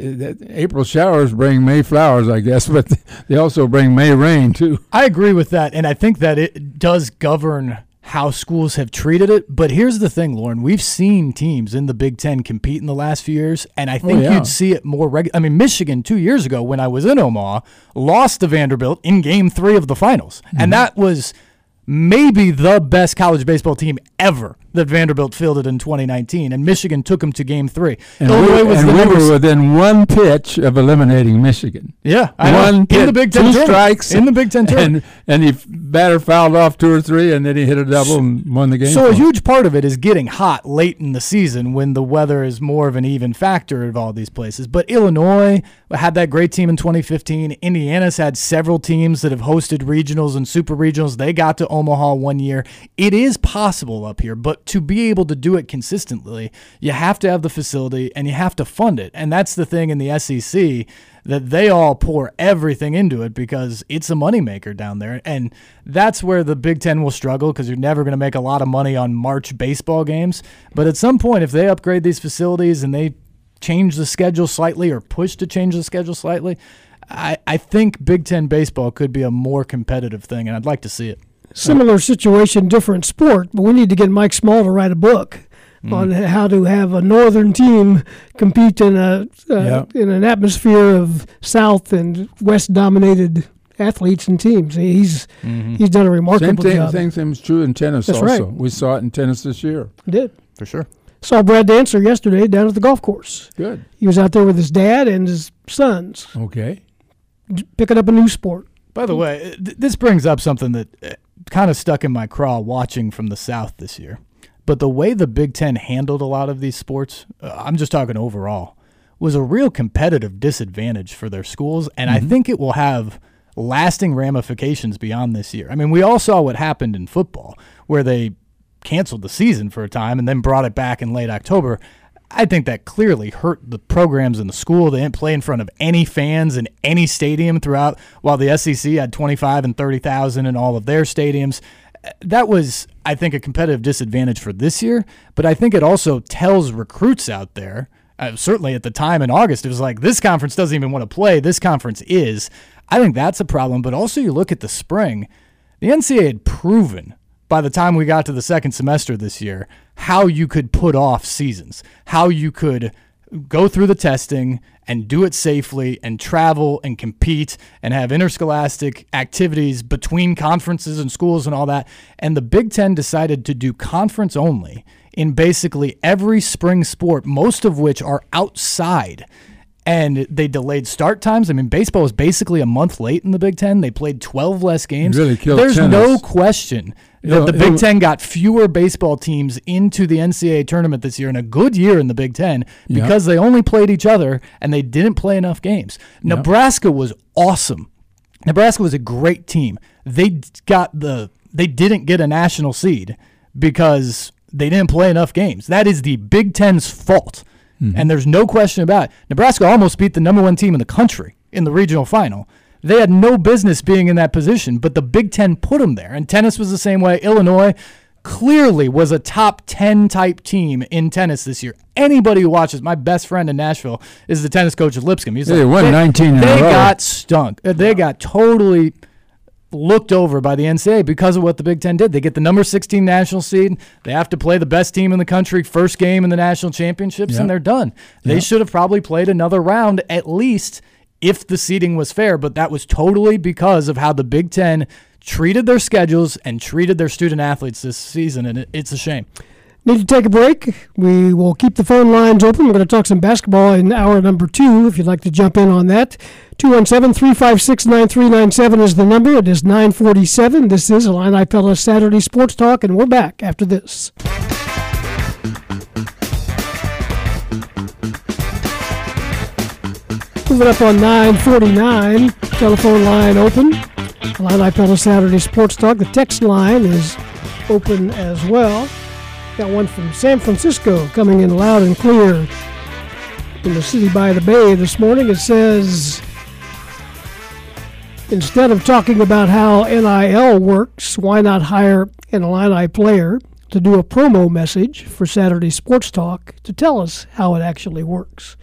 April showers bring May flowers I guess *laughs* but they also bring May rain too I agree with that, and I think that it does govern how schools have treated it. But here's the thing, Loren: we've seen teams in the Big Ten compete in the last few years, and I oh, think yeah. you'd see it more regular. I mean, Michigan two years ago, when I was in Omaha, lost to Vanderbilt in Game Three of the finals, and mm-hmm. that was maybe the best college baseball team ever that Vanderbilt fielded in 2019, and Michigan took them to Game Three. and, Illinois we, was and we were within one pitch of eliminating Michigan yeah, I one in pitch, the Big Ten two tournament. strikes in the Big Ten tournament. and and he batter fouled off two or three and then he hit a double and won the game So a huge part of it is getting hot late in the season when the weather is more of an even factor of all these places. But Illinois had that great team in 2015. Indiana's had several teams that have hosted regionals and super regionals. They got to Omaha one year. It is possible up here, but to be able to do it consistently, you have to have the facility and you have to fund it. And that's the thing in the SEC that they all pour everything into it because it's a moneymaker down there. And that's where the Big Ten will struggle because you're never going to make a lot of money on March baseball games. But at some point, if they upgrade these facilities and they change the schedule slightly or push to change the schedule slightly, I, I think Big Ten baseball could be a more competitive thing, and I'd like to see it. Similar situation, different sport, but we need to get Mike Small to write a book Mm. on how to have a northern team compete in a uh, Yeah. in an atmosphere of South and West dominated athletes and teams. He's he's done a same remarkable thing job. same thing is true in tennis That's also right. we saw it in tennis this year Did For sure. saw Brad Dancer yesterday down at the golf course. good He was out there with his dad and his sons, okay picking up a new sport. By the way, th- this brings up something that kind of stuck in my craw watching from the South this year. But the way the Big Ten handled a lot of these sports, uh, I'm just talking overall, was a real competitive disadvantage for their schools. And I think it will have lasting ramifications beyond this year. I mean, we all saw what happened in football, where they canceled the season for a time and then brought it back in late October. I think that clearly hurt the programs in the school. They didn't play in front of any fans in any stadium throughout, while the SEC had 25 and 30,000 in all of their stadiums. That was, I think, a competitive disadvantage for this year, but I think it also tells recruits out there Uh, certainly at the time in August, it was like this conference doesn't even want to play. This conference is. I think that's a problem. But also, you look at the spring, the NCAA had proven by the time we got to the second semester this year how you could put off seasons, how you could go through the testing and do it safely and travel and compete and have interscholastic activities between conferences and schools and all that. And the Big Ten decided to do conference only in basically every spring sport, most of which are outside. And they delayed start times. I mean, baseball was basically a month late in the Big Ten. They played 12 less games. Really killed There's no question It'll- the Big Ten got fewer baseball teams into the NCAA tournament this year, and a good year in the Big Ten Yeah. because they only played each other and they didn't play enough games. Nebraska was awesome. Nebraska was a great team. They got the they didn't get a national seed because they didn't play enough games. That is the Big Ten's fault. Mm-hmm. And there's no question about it. Nebraska almost beat the number one team in the country in the regional final. They had no business being in that position, but the Big Ten put them there. And tennis was the same way. Illinois clearly was a top 10 type team in tennis this year. Anybody who watches, my best friend in Nashville is the tennis coach at Lipscomb. He's They like, won 19 in a They got stunk. Uh, They got totally looked over by the NCAA because of what the Big Ten did. They get the number 16 national seed. They have to play the best team in the country first game in the national championships, and they're done. They should have probably played another round at least if the seeding was fair, but that was totally because of how the Big Ten treated their schedules and treated their student athletes this season, and it, it's a shame. Need to take a break. We will keep the phone lines open. We're going to talk some basketball in hour number two if you'd like to jump in on that. 217 356 9397 is the number. It is 947. This is Illini Pella Saturday Sports Talk, and we're back after this. Moving up on 949, telephone line open. Illini Pella Saturday Sports Talk. The text line is open as well. Got one from San Francisco coming in loud and clear in the city by the bay this morning. It says instead of talking about how NIL works, why not hire an Illini player to do a promo message for Saturday Sports Talk to tell us how it actually works?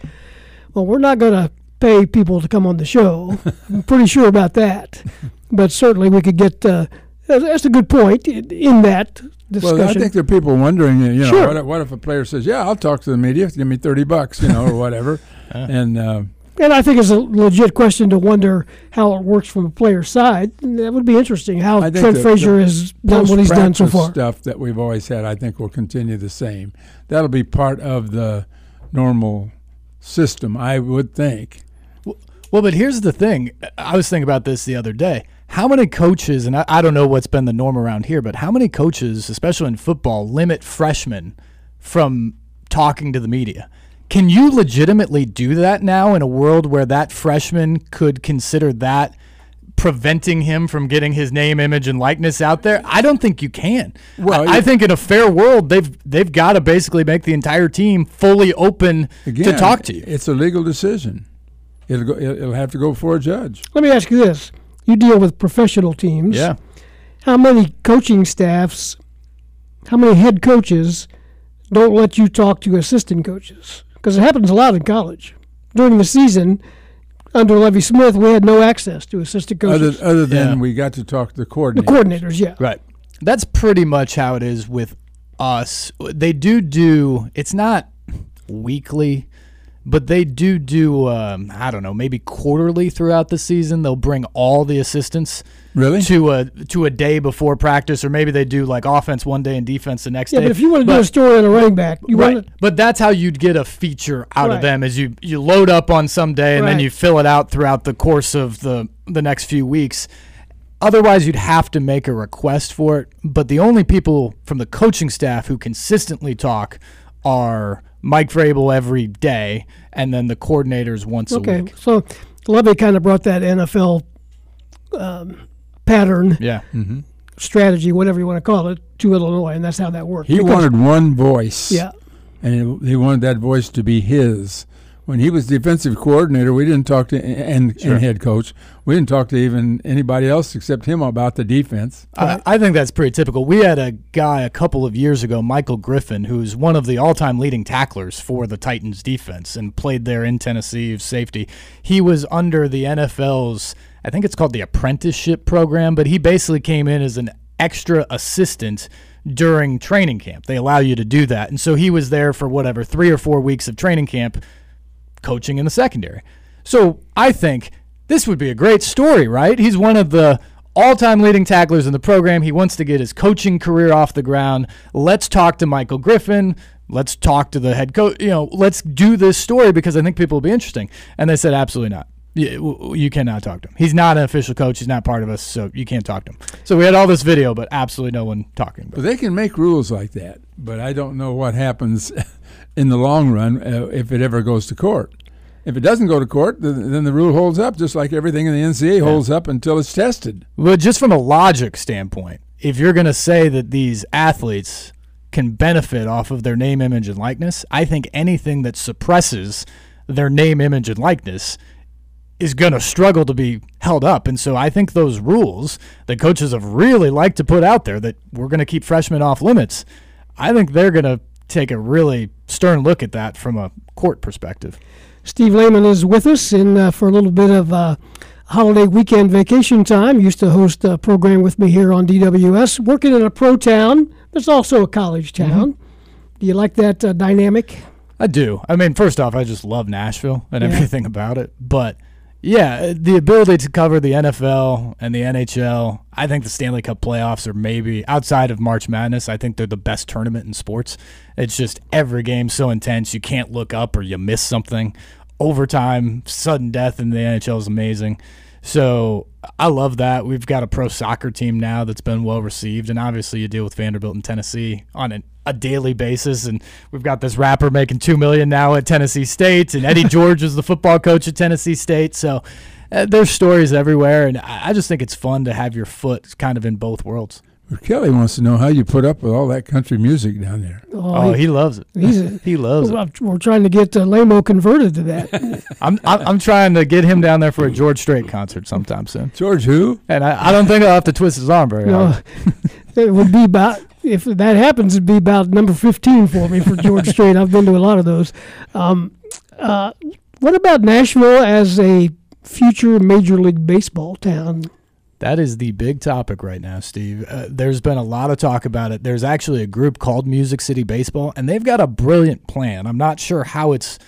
Well, we're not going to pay people to come on the show. *laughs* I'm pretty sure about that. But certainly we could get. Uh, that's- that's a good point in, in that discussion. Well, I think there are people wondering, you know, Sure. what, if, what if a player says, "Yeah, I'll talk to the media. If you give me thirty bucks," you know, or whatever, *laughs* and uh, And I think it's a legit question to wonder how it works from a player's side. That would be interesting how I think Trent the- Frazier the has done what he's done so post-practice far. Stuff that we've always had, I think, will continue the same. That'll be part of the normal system, I would think. Well, but here's the thing. I was thinking about this the other day. How many coaches, and I, I don't know what's been the norm around here, but how many coaches, especially in football, limit freshmen from talking to the media? Can you legitimately do that now in a world where that freshman could consider that preventing him from getting his name, image, and likeness out there? I don't think you can. Well, I, I think in a fair world, they've they've got to basically make the entire team fully open Again, to talk to you. It's a legal decision. It'll go, it'll it'll have to go before a judge. Let me ask you this. You deal with professional teams. Yeah. How many coaching staffs, how many head coaches don't let you talk to assistant coaches? Because it happens a lot in college. During the season, under Lovie Smith, we had no access to assistant coaches. other than Yeah. we got to talk to the coordinators. the coordinators, yeah. Right. That's pretty much how it is with us. They do do. It's not weekly, but they do do. Um, I don't know, maybe quarterly throughout the season. They'll bring all the assistants Really? to a to a day before practice, or maybe they do like offense one day and defense the next Yeah, day. but if you want to do a story on a running back, you Right, want to, but that's how you'd get a feature out Right. of them. Is you you load up on some day and then you fill it out throughout the course of the the next few weeks. Otherwise, you'd have to make a request for it. But the only people from the coaching staff who consistently talk are Mike Vrabel every day, and then the coordinators once a okay. week. So Lovie kind of brought that NFL um, pattern, Yeah, strategy, whatever you want to call it, to Illinois, and that's how that worked. He Because- wanted one voice. yeah. and he, he wanted that voice to be his, when he was defensive coordinator, we didn't talk to and, Sure. and head coach. We didn't talk to even anybody else except him about the defense. I, I think that's pretty typical. We had a guy a couple of years ago, Michael Griffin, who's one of the all-time leading tacklers for the Titans defense and played there in Tennessee safety. He was under the NFL's, I think it's called the apprenticeship program, but he basically came in as an extra assistant during training camp. They allow you to do that. And so he was there for whatever, 3 or 4 weeks of training camp coaching in the secondary. So I think this would be a great story, right? He's one of the all-time leading tacklers in the program. He wants to get his coaching career off the ground. Let's talk to Michael Griffin. Let's talk to the head coach. You know, let's do this story because I think people will be interesting. And they said absolutely not. You, you cannot talk to him. He's not an official coach. He's not part of us, so you can't talk to him. So we had all this video, but absolutely no one talking. But they can make rules like that, but I don't know what happens *laughs* in the long run uh, if it ever goes to court. If it doesn't go to court, then, then the rule holds up, just like everything in the NCAA holds up until it's tested. But just from a logic standpoint, if you're going to say that these athletes can benefit off of their name, image, and likeness, I think anything that suppresses their name, image, and likeness is going to struggle to be held up. And so I think those rules that coaches have really liked to put out there that we're going to keep freshmen off limits, I think they're going to take a really stern look at that from a court perspective. Steve Layman is with us in uh, for a little bit of uh, holiday weekend vacation time. Used to host a program with me here on DWS. Working in a pro town. There's also a college town. Do you like that uh, dynamic? I do. I mean, first off, I just love Nashville and Yeah. everything about it. But yeah, uh, the ability to cover the NFL and the NHL, I think the Stanley Cup playoffs are maybe outside of March Madness. I think they're the best tournament in sports. It's just every game so intense, you can't look up or you miss something. Overtime, sudden death in the NHL is amazing. So I love that. We've got a pro soccer team now that's been well received, and obviously you deal with Vanderbilt and Tennessee on an, a daily basis. And we've got this rapper making two million now at Tennessee State, and Eddie *laughs* George is the football coach at Tennessee State. So uh, there's stories everywhere, and I, I just think it's fun to have your foot kind of in both worlds. But Kelly wants to know how you put up with all that country music down there. Oh, he loves it. he's *laughs* a, He loves it. Well, We're trying to get uh, Lamo converted to that. *laughs* I'm, I'm I'm trying to get him down there for a George Strait concert sometime soon, George, who? and I, I don't think I'll have to twist his arm very you hard. *laughs* it would be about if that happens, it'd be about number 15 for me for George Strait. I've been to a lot of those. Um, uh, what about Nashville as a future Major League Baseball town? That is the big topic right now, Steve. Uh, there's been a lot of talk about it. There's actually a group called Music City Baseball, and they've got a brilliant plan. I'm not sure how it's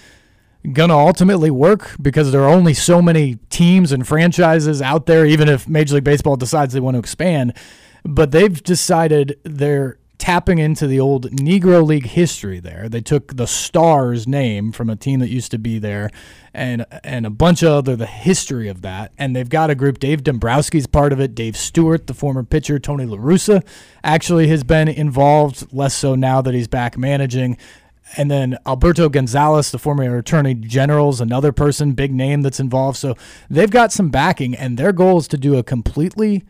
going to ultimately work because there are only so many teams and franchises out there, even if Major League Baseball decides they want to expand. But they've decided they're tapping into the old Negro League history there. They took the Stars name from a team that used to be there and and a bunch of other the history of that. And they've got a group, Dave Dombrowski's part of it, Dave Stewart, the former pitcher, Tony La Russa actually has been involved, less so now that he's back managing. And then Alberto Gonzales, the former attorney general, is another person, big name that's involved. So they've got some backing, and their goal is to do a completely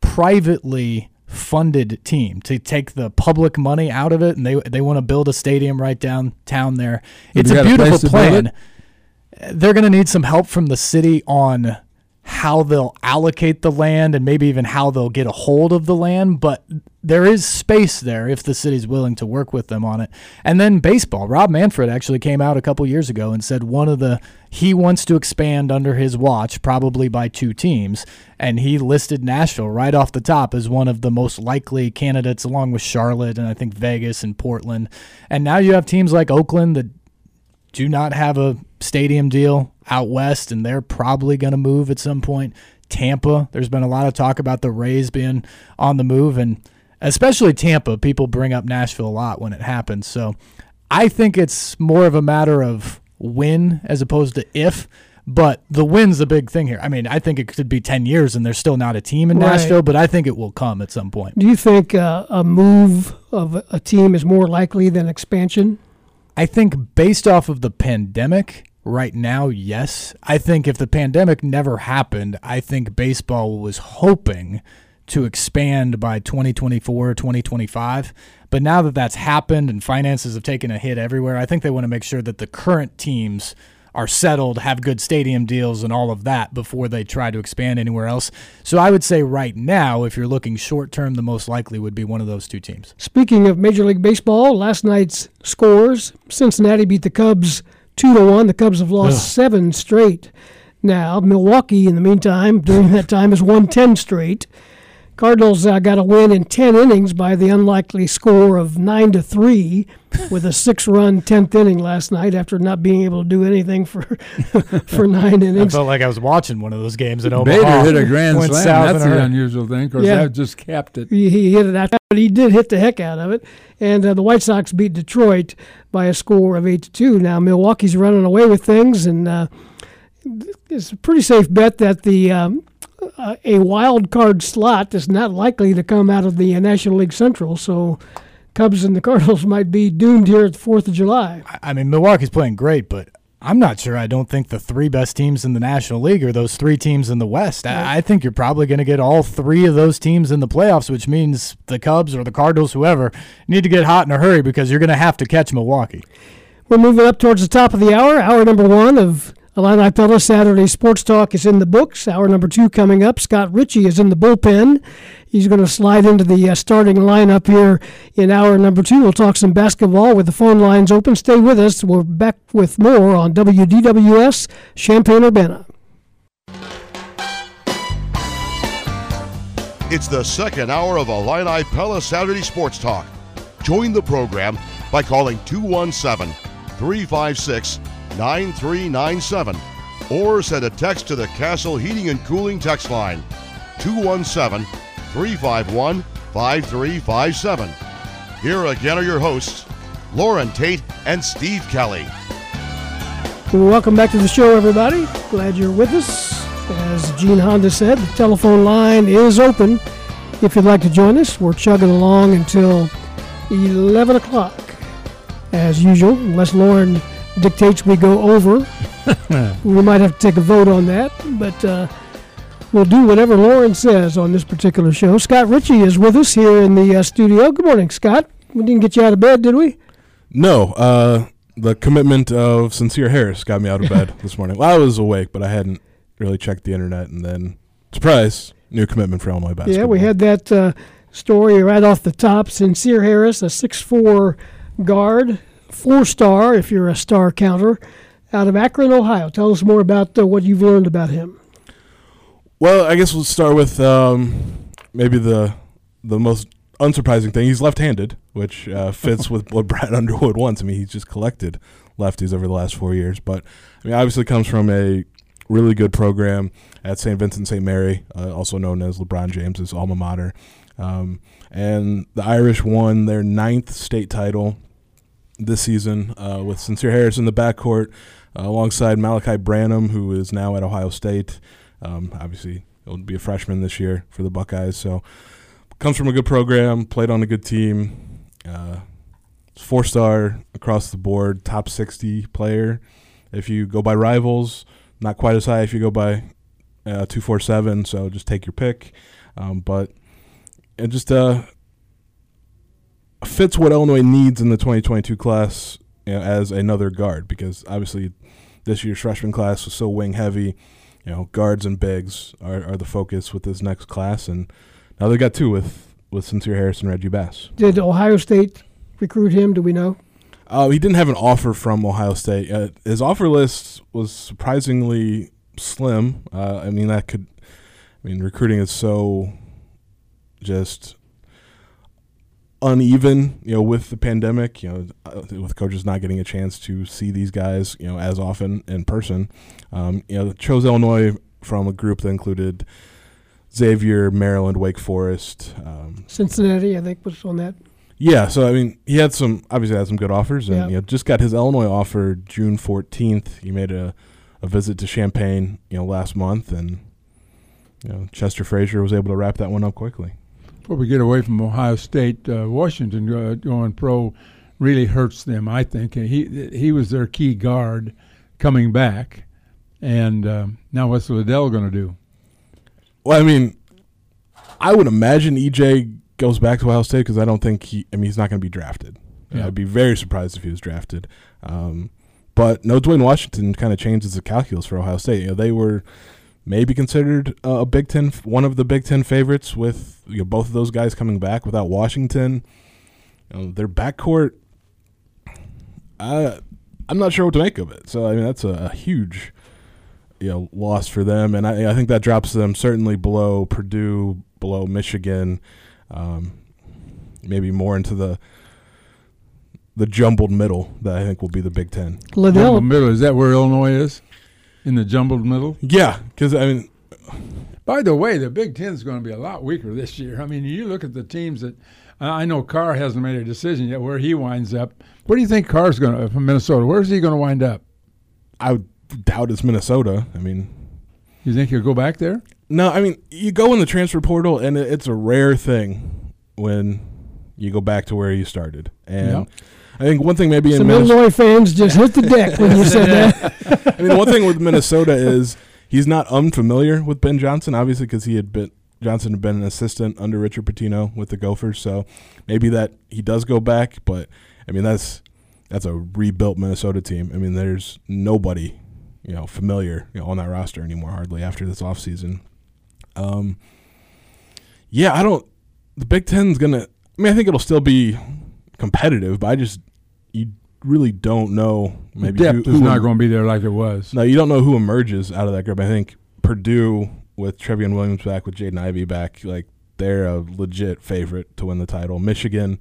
privately funded team to take the public money out of it, and they they want to build a stadium right downtown there. It's a got a beautiful plan. They're going to need some help from the city on how they'll allocate the land and maybe even how they'll get a hold of the land, but there is space there if the city's willing to work with them on it. And then baseball. Rob Manfred actually came out a couple years ago and said one of the he wants to expand under his watch, probably by two teams, and he listed Nashville right off the top as one of the most likely candidates along with Charlotte and I think Vegas and Portland. And now you have teams like Oakland that do not have a stadium deal out west, and they're probably going to move at some point. Tampa, there's been a lot of talk about the Rays being on the move, and especially Tampa. People bring up Nashville a lot when it happens. So I think it's more of a matter of when as opposed to if. But the win's the big thing here. I mean, I think it could be 10 years and there's still not a team in Right. Nashville, but I think it will come at some point. Do you think uh, a move of a- a team is more likely than expansion? I think based off of the pandemic right now, yes. I think if the pandemic never happened, I think baseball was hoping to expand by 2024 2025. But now that that's happened and finances have taken a hit everywhere, I think they want to make sure that the current teams are settled, have good stadium deals, and all of that before they try to expand anywhere else. So I would say right now, if you're looking short term, the most likely would be one of those two teams. Speaking of Major League Baseball, last night's scores: Cincinnati beat the Cubs two to one. The Cubs have lost Ugh. seven straight. Now Milwaukee, in the meantime, during that time, has won ten straight. Cardinals uh, got a win in 10 innings by the unlikely score of 9 to 3 with a six-run 10th inning last night after not being able to do anything for *laughs* for 9 innings. I felt like I was watching one of those games in Omaha. Bader hit a grand slam. That's the unusual thing because yeah. that just capped it. He, he, hit it after, but he did hit the heck out of it. And uh, the White Sox beat Detroit by a score of 8 to 2. Now Milwaukee's running away with things and uh, it's a pretty safe bet that the um, uh, a wild card slot is not likely to come out of the National League Central. So Cubs and the Cardinals *laughs* might be doomed here at the Fourth of July. I mean, Milwaukee's playing great, but I'm not sure. I don't think the three best teams in the National League are those three teams in the West. I, I think you're probably going to get all three of those teams in the playoffs, which means the Cubs or the Cardinals, whoever, need to get hot in a hurry because you're going to have to catch Milwaukee. We're moving up towards the top of the hour, hour number one of Illini Pella Saturday Sports Talk is in the books. Hour number two coming up. Scott Richey is in the bullpen. He's going to slide into the uh, starting lineup here in hour number two. We'll talk some basketball with the phone lines open. Stay with us. We're back with more on WDWS Champaign Urbana. It's the second hour of Illini Pella Saturday Sports Talk. Join the program by calling 217 356 9397 or send a text to the Castle Heating and Cooling text line 217 351 5357. Here again are your hosts, Loren Tate and Steve Kelly. Welcome back to the show, everybody. Glad you're with us. As Gene Honda said, the telephone line is open. If you'd like to join us, we're chugging along until 11 o'clock. As usual, unless Loren dictates we go over. *laughs* we might have to take a vote on that, but uh, we'll do whatever Loren says on this particular show. Scott Richey is with us here in the uh, studio. Good morning, Scott. We didn't get you out of bed, did we? No. Uh, the commitment of Sencire Harris got me out of bed *laughs* this morning. Well, I was awake, but I hadn't really checked the internet, and then surprise, new commitment for Illinois basketball. Yeah, we had that uh, story right off the top. Sencire Harris, a six-four guard four star, if you're a star counter, out of Akron, Ohio. Tell us more about uh, what you've learned about him. Well, I guess we'll start with um, maybe the the most unsurprising thing. He's left-handed, which uh, *laughs* fits with what Brad Underwood wants. I mean, he's just collected lefties over the last four years, but I mean, obviously comes from a really good program at St. Vincent St. Mary, uh, also known as LeBron James's alma mater. Um, and the Irish won their ninth state title this season uh, with Sencire Harris in the backcourt uh, alongside Malachi Branham, who is now at Ohio State. Um, obviously, he'll be a freshman this year for the Buckeyes. So, comes from a good program, played on a good team. Uh, four star across the board, top 60 player. If you go by rivals, not quite as high if you go by uh, 247. So, just take your pick. Um, but and just uh, fits what Illinois needs in the 2022 class you know, as another guard because obviously this year's freshman class was so wing heavy. You know, guards and bigs are, are the focus with this next class, and now they got two with with Sencire Harris and Reggie Bass. Did Ohio State recruit him? Do we know? Uh, he didn't have an offer from Ohio State. Uh, his offer list was surprisingly slim. Uh, I mean, that could. I mean, recruiting is so just uneven, you know, with the pandemic, you know, uh, with coaches not getting a chance to see these guys, you know, as often in person. Um, you know, chose Illinois from a group that included Xavier, Maryland, Wake Forest, um, Cincinnati. I think was on that. Yeah, so I mean, he had some obviously had some good offers, and yeah. you know, just got his Illinois offer June fourteenth. He made a a visit to Champaign, you know, last month, and you know, Chester Frazier was able to wrap that one up quickly. Before we get away from Ohio State, uh, Washington uh, going pro really hurts them. I think he he was their key guard coming back, and uh, now what's Liddell going to do? Well, I mean, I would imagine EJ goes back to Ohio State because I don't think he. I mean, he's not going to be drafted. Yeah. I'd be very surprised if he was drafted. Um, but no, Duane Washington kind of changes the calculus for Ohio State. You know, they were maybe considered uh, a Big Ten, one of the Big Ten favorites, with you know, both of those guys coming back. Without Washington, you know, their backcourt. I, I'm not sure what to make of it. So I mean, that's a, a huge, you know, loss for them, and I, I think that drops them certainly below Purdue, below Michigan, um, maybe more into the the jumbled middle that I think will be the Big Ten. Liddell, Jumbled middle. Is that where Illinois is? In the jumbled middle? Yeah, because I mean, By the way, the Big Ten is going to be a lot weaker this year. I mean, you look at the teams that I know Carr hasn't made a decision yet where he winds up. Where do you think Carr's going to from Minnesota? Where's he going to wind up? I doubt it's Minnesota. I mean, You think he'll go back there? no, I mean, you go in the transfer portal, and it's a rare thing when you go back to where you started. And Yeah. I think one thing maybe in some Minnesota. Illinois fans just hit the deck when you said that. *laughs* I mean, one thing with Minnesota is he's not unfamiliar with Ben Johnson, obviously, because he had been Johnson had been an assistant under Richard Pitino with the Gophers. So maybe that he does go back, but I mean that's that's a rebuilt Minnesota team. I mean, there's nobody you know familiar you know, on that roster anymore hardly after this offseason. Um, yeah, I don't. The Big Ten's gonna. I mean, I think it'll still be competitive, but I just you really don't know. Maybe depth who, is who not going to be there like it was. no, you don't know who emerges out of that group. I think Purdue with Trevion Williams back, with Jaden Ivey back, like they're a legit favorite to win the title. Michigan,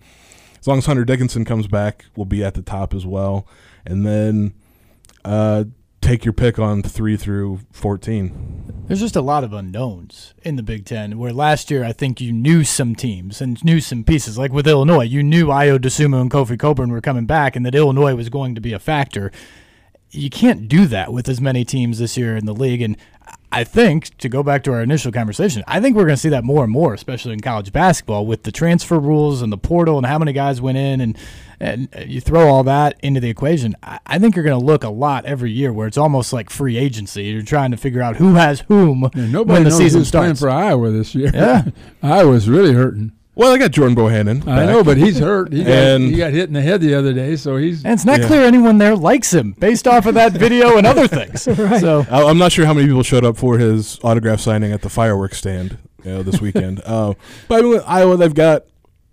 as long as Hunter Dickinson comes back, will be at the top as well. And then uh, take your pick on three through fourteen. There's just a lot of unknowns in the Big Ten. Where last year I think you knew some teams and knew some pieces. Like with Illinois, you knew Ayo Dosunmu and Kofi Cockburn were coming back, and that Illinois was going to be a factor. You can't do that with as many teams this year in the league. And I think to go back to our initial conversation, I think we're going to see that more and more, especially in college basketball, with the transfer rules and the portal and how many guys went in and. And you throw all that into the equation. I I think you're going to look a lot every year where it's almost like free agency. You're trying to figure out who has whom Yeah, nobody when the knows season who's playing starts. for Iowa this year. Yeah. *laughs* Iowa's really hurting. Well, I got Jordan Bohannon. I know, but he's hurt. He got, he got hit in the head the other day, so he's. And it's not Yeah. clear anyone there likes him based off of that video and other things. *laughs* So I- I'm not sure how many people showed up for his autograph signing at the fireworks stand you know, this weekend. *laughs* uh, but I mean, with Iowa, they've got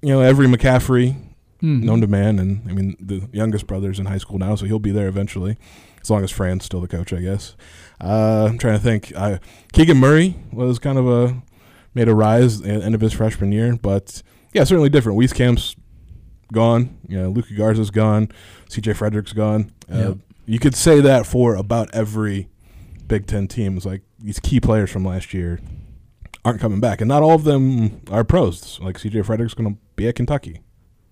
you know every McCaffrey Hmm. known to man, and I mean the youngest brother's in high school now, so he'll be there eventually, as long as Fran's still the coach, I guess. Uh, I'm trying to think. Uh, Keegan Murray was kind of a made a rise at the end of his freshman year, but yeah, certainly different. Wieskamp's gone. You know, Luka Garza's gone. C.J. Fredrick's gone. Uh, Yep. You could say that for about every Big Ten team. It's like these key players from last year aren't coming back, and not all of them are pros. Like C.J. Fredrick's going to be at Kentucky.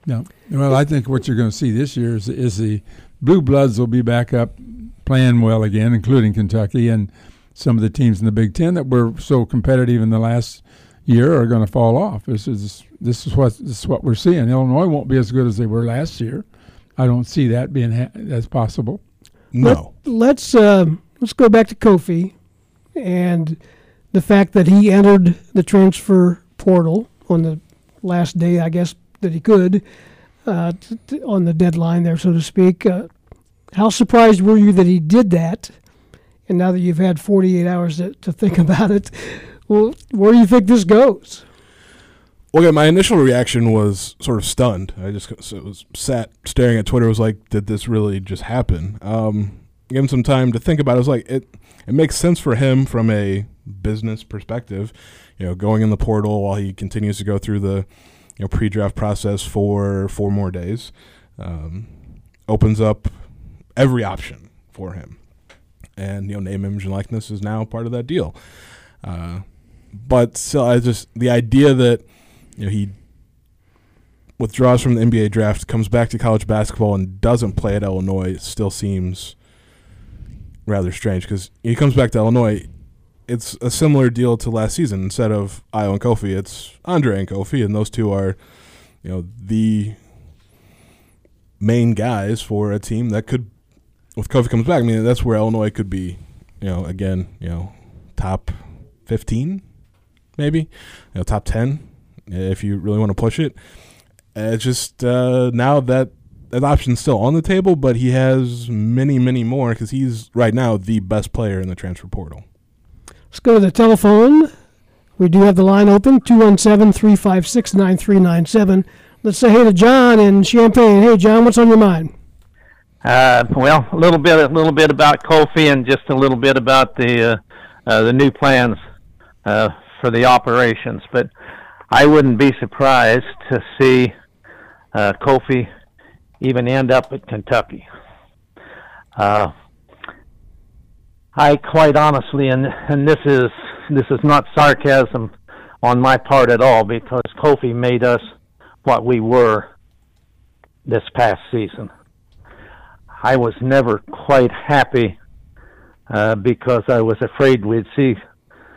No. Well, I think what you're going to see this year is, is the Blue Bloods will be back up playing well again, including Kentucky and some of the teams in the Big Ten that were so competitive in the last year are going to fall off. This is this is what this is what we're seeing. Illinois won't be as good as they were last year. I don't see that being ha- that's possible. No. Let's um, let's go back to Kofi and the fact that he entered the transfer portal on the last day, I guess that he could, uh, t- t- on the deadline there, so to speak. Uh, how surprised were you that he did that? And now that you've had 48 hours to, to think *laughs* about it, well, where do you think this goes? Okay, my initial reaction was sort of stunned. I just was sat staring at Twitter. Was like, did this really just happen? Um, give him some time to think about it. I was like, it it makes sense for him from a business perspective. You know, going in the portal while he continues to go through the you know pre-draft process for four more days um, opens up every option for him, and you know, name, image, and likeness is now part of that deal. Uh, but still, I just the idea that you know, he withdraws from the NBA draft, comes back to college basketball, and doesn't play at Illinois still seems rather strange because he comes back to Illinois. It's a similar deal to last season. Instead of Ayo and Kofi, it's Andre and Kofi, and those two are, you know, the main guys for a team that could, if Kofi comes back, I mean, that's where Illinois could be, you know, again, you know, top fifteen maybe, you know, top ten if you really want to push it. It's just uh, now that that option's still on the table, but he has many, many more because he's right now the best player in the transfer portal. Let's go to the telephone. We do have the line open 217 356 9397. Let's say hey to John in Champaign. Hey, John, what's on your mind? Uh, well, a little bit, a little bit about Kofi, and just a little bit about the uh, uh, the new plans uh, for the operations. But I wouldn't be surprised to see uh, Kofi even end up at Kentucky. Uh, I quite honestly, and and this is this is not sarcasm on my part at all, because Kofi made us what we were this past season. I was never quite happy uh, because I was afraid we'd see.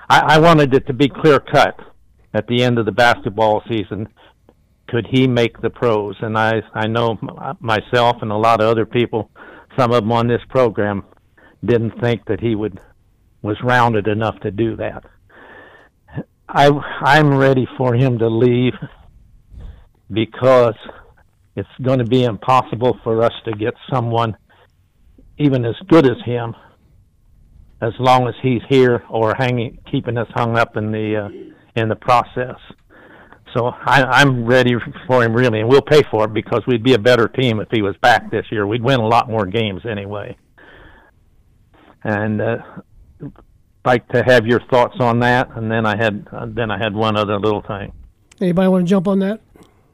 I, I wanted it to be clear cut at the end of the basketball season. Could he make the pros? And I, I know myself and a lot of other people, some of them on this program, didn't think that he would was rounded enough to do that. I, I'm ready for him to leave because it's going to be impossible for us to get someone even as good as him as long as he's here or hanging keeping us hung up in the uh, in the process. So I, I'm ready for him really, and we'll pay for it because we'd be a better team if he was back this year. We'd win a lot more games anyway. And uh, like to have your thoughts on that, and then I had uh, then I had one other little thing. Anybody want to jump on that?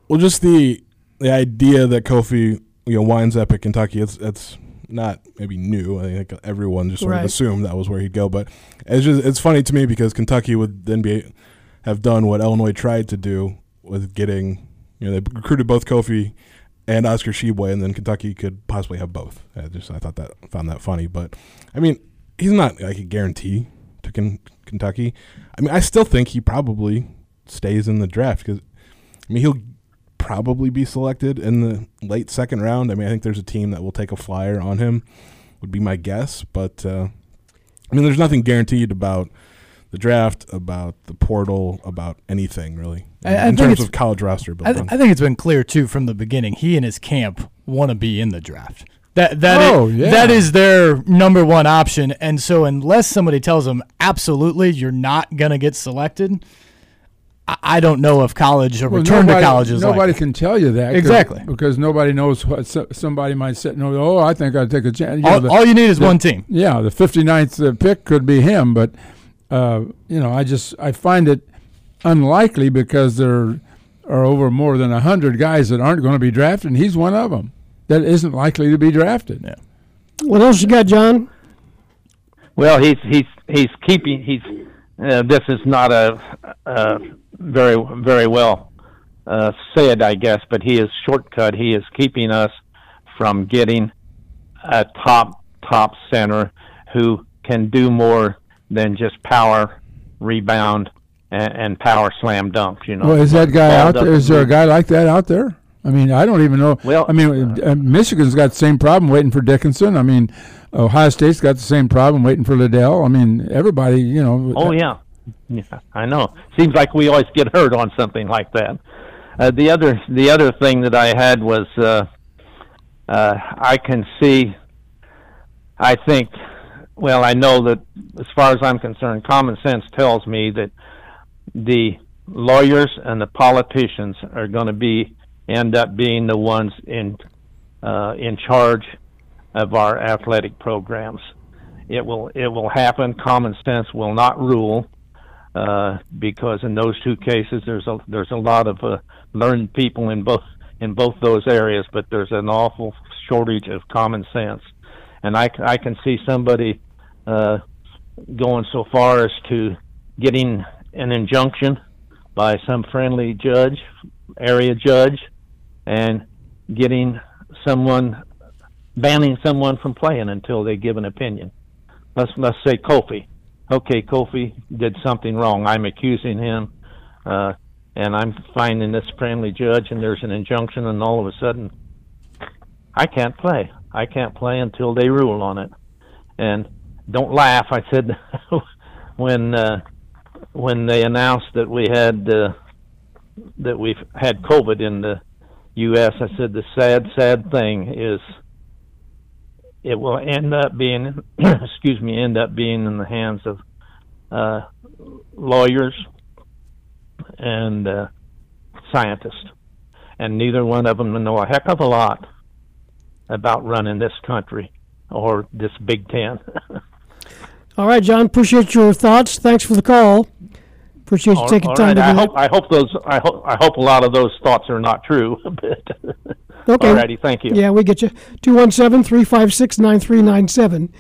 Well, just the the idea that Kofi you know winds up at Kentucky, it's it's not maybe new. I think everyone just sort Right. of assumed that was where he'd go. But it's just it's funny to me because Kentucky would then be have done what Illinois tried to do with getting you know they recruited both Kofi and Oscar Tshiebwe, and then Kentucky could possibly have both. I just I thought that found that funny. But I mean, he's not like a guarantee to Ken, Kentucky. I mean, I still think he probably stays in the draft because I mean he'll probably be selected in the late second round. I mean, I think there's a team that will take a flyer on him, would be my guess. But uh, I mean, there's nothing guaranteed about the draft, about the portal, about anything really I- I in terms of college roster I, built th- on. I think it's been clear too from the beginning. He and his camp want to be in the draft. That that Oh, is, yeah. that is their number one option. And so unless somebody tells them absolutely you're not gonna get selected, I, I don't know if college or Well, return nobody, to college is nobody like. can tell you that Exactly. because nobody knows what somebody might sit and go, oh, I think I'd take a chance. You know, All, the- all you need is the- one team. Yeah, the 59th uh, pick could be him, but uh, you know, I just I find it unlikely because there are over more than hundred guys that aren't going to be drafted, and he's one of them that isn't likely to be drafted. Yeah. What else you got, John? Well, he's he's he's keeping he's. Uh, this is not a, uh very very well uh, said, I guess, but he is shortcut. He is keeping us from getting a top top center who can do more than just power rebound and, and power slam dunks. You know, Well, is that guy out there? Is there a guy like that out there? I mean, I don't even know. Well, I mean, uh, Michigan's got the same problem waiting for Dickinson. I mean, Ohio State's got the same problem waiting for Liddell. I mean, everybody, you know. Oh yeah, yeah, I know. Seems like we always get hurt on something like that. Uh, the other the other thing that I had was uh, uh, I can see. I think, well, I know that as far as I'm concerned, common sense tells me that the lawyers and the politicians are going to be end up being the ones in uh, in charge of our athletic programs. It will it will happen. Common sense will not rule uh, because in those two cases there's a there's a lot of uh, learned people in both in both those areas, but there's an awful shortage of common sense, and I can see somebody uh, going so far as to getting an injunction by some friendly judge, area judge, and getting someone banning someone from playing until they give an opinion. Let's let's say Kofi. Okay, Kofi did something wrong. I'm accusing him, uh, and I'm finding this friendly judge, and there's an injunction, and all of a sudden, I can't play. I can't play until they rule on it. And don't laugh. I said *laughs* when uh, when they announced that we had uh, that we've had COVID in the U.S., I said the sad, sad thing is it will end up being, *clears throat* excuse me, end up being in the hands of uh, lawyers and uh, scientists, and neither one of them know a heck of a lot about running this country or this Big Ten. *laughs* All right, John. Appreciate your thoughts. Thanks for the call. Appreciate you All- taking all time right, to I do hope I hope those I hope I hope a lot of those thoughts are not true. *laughs* but Okay. Alrighty, thank you. Yeah, we get you. 217 356 9397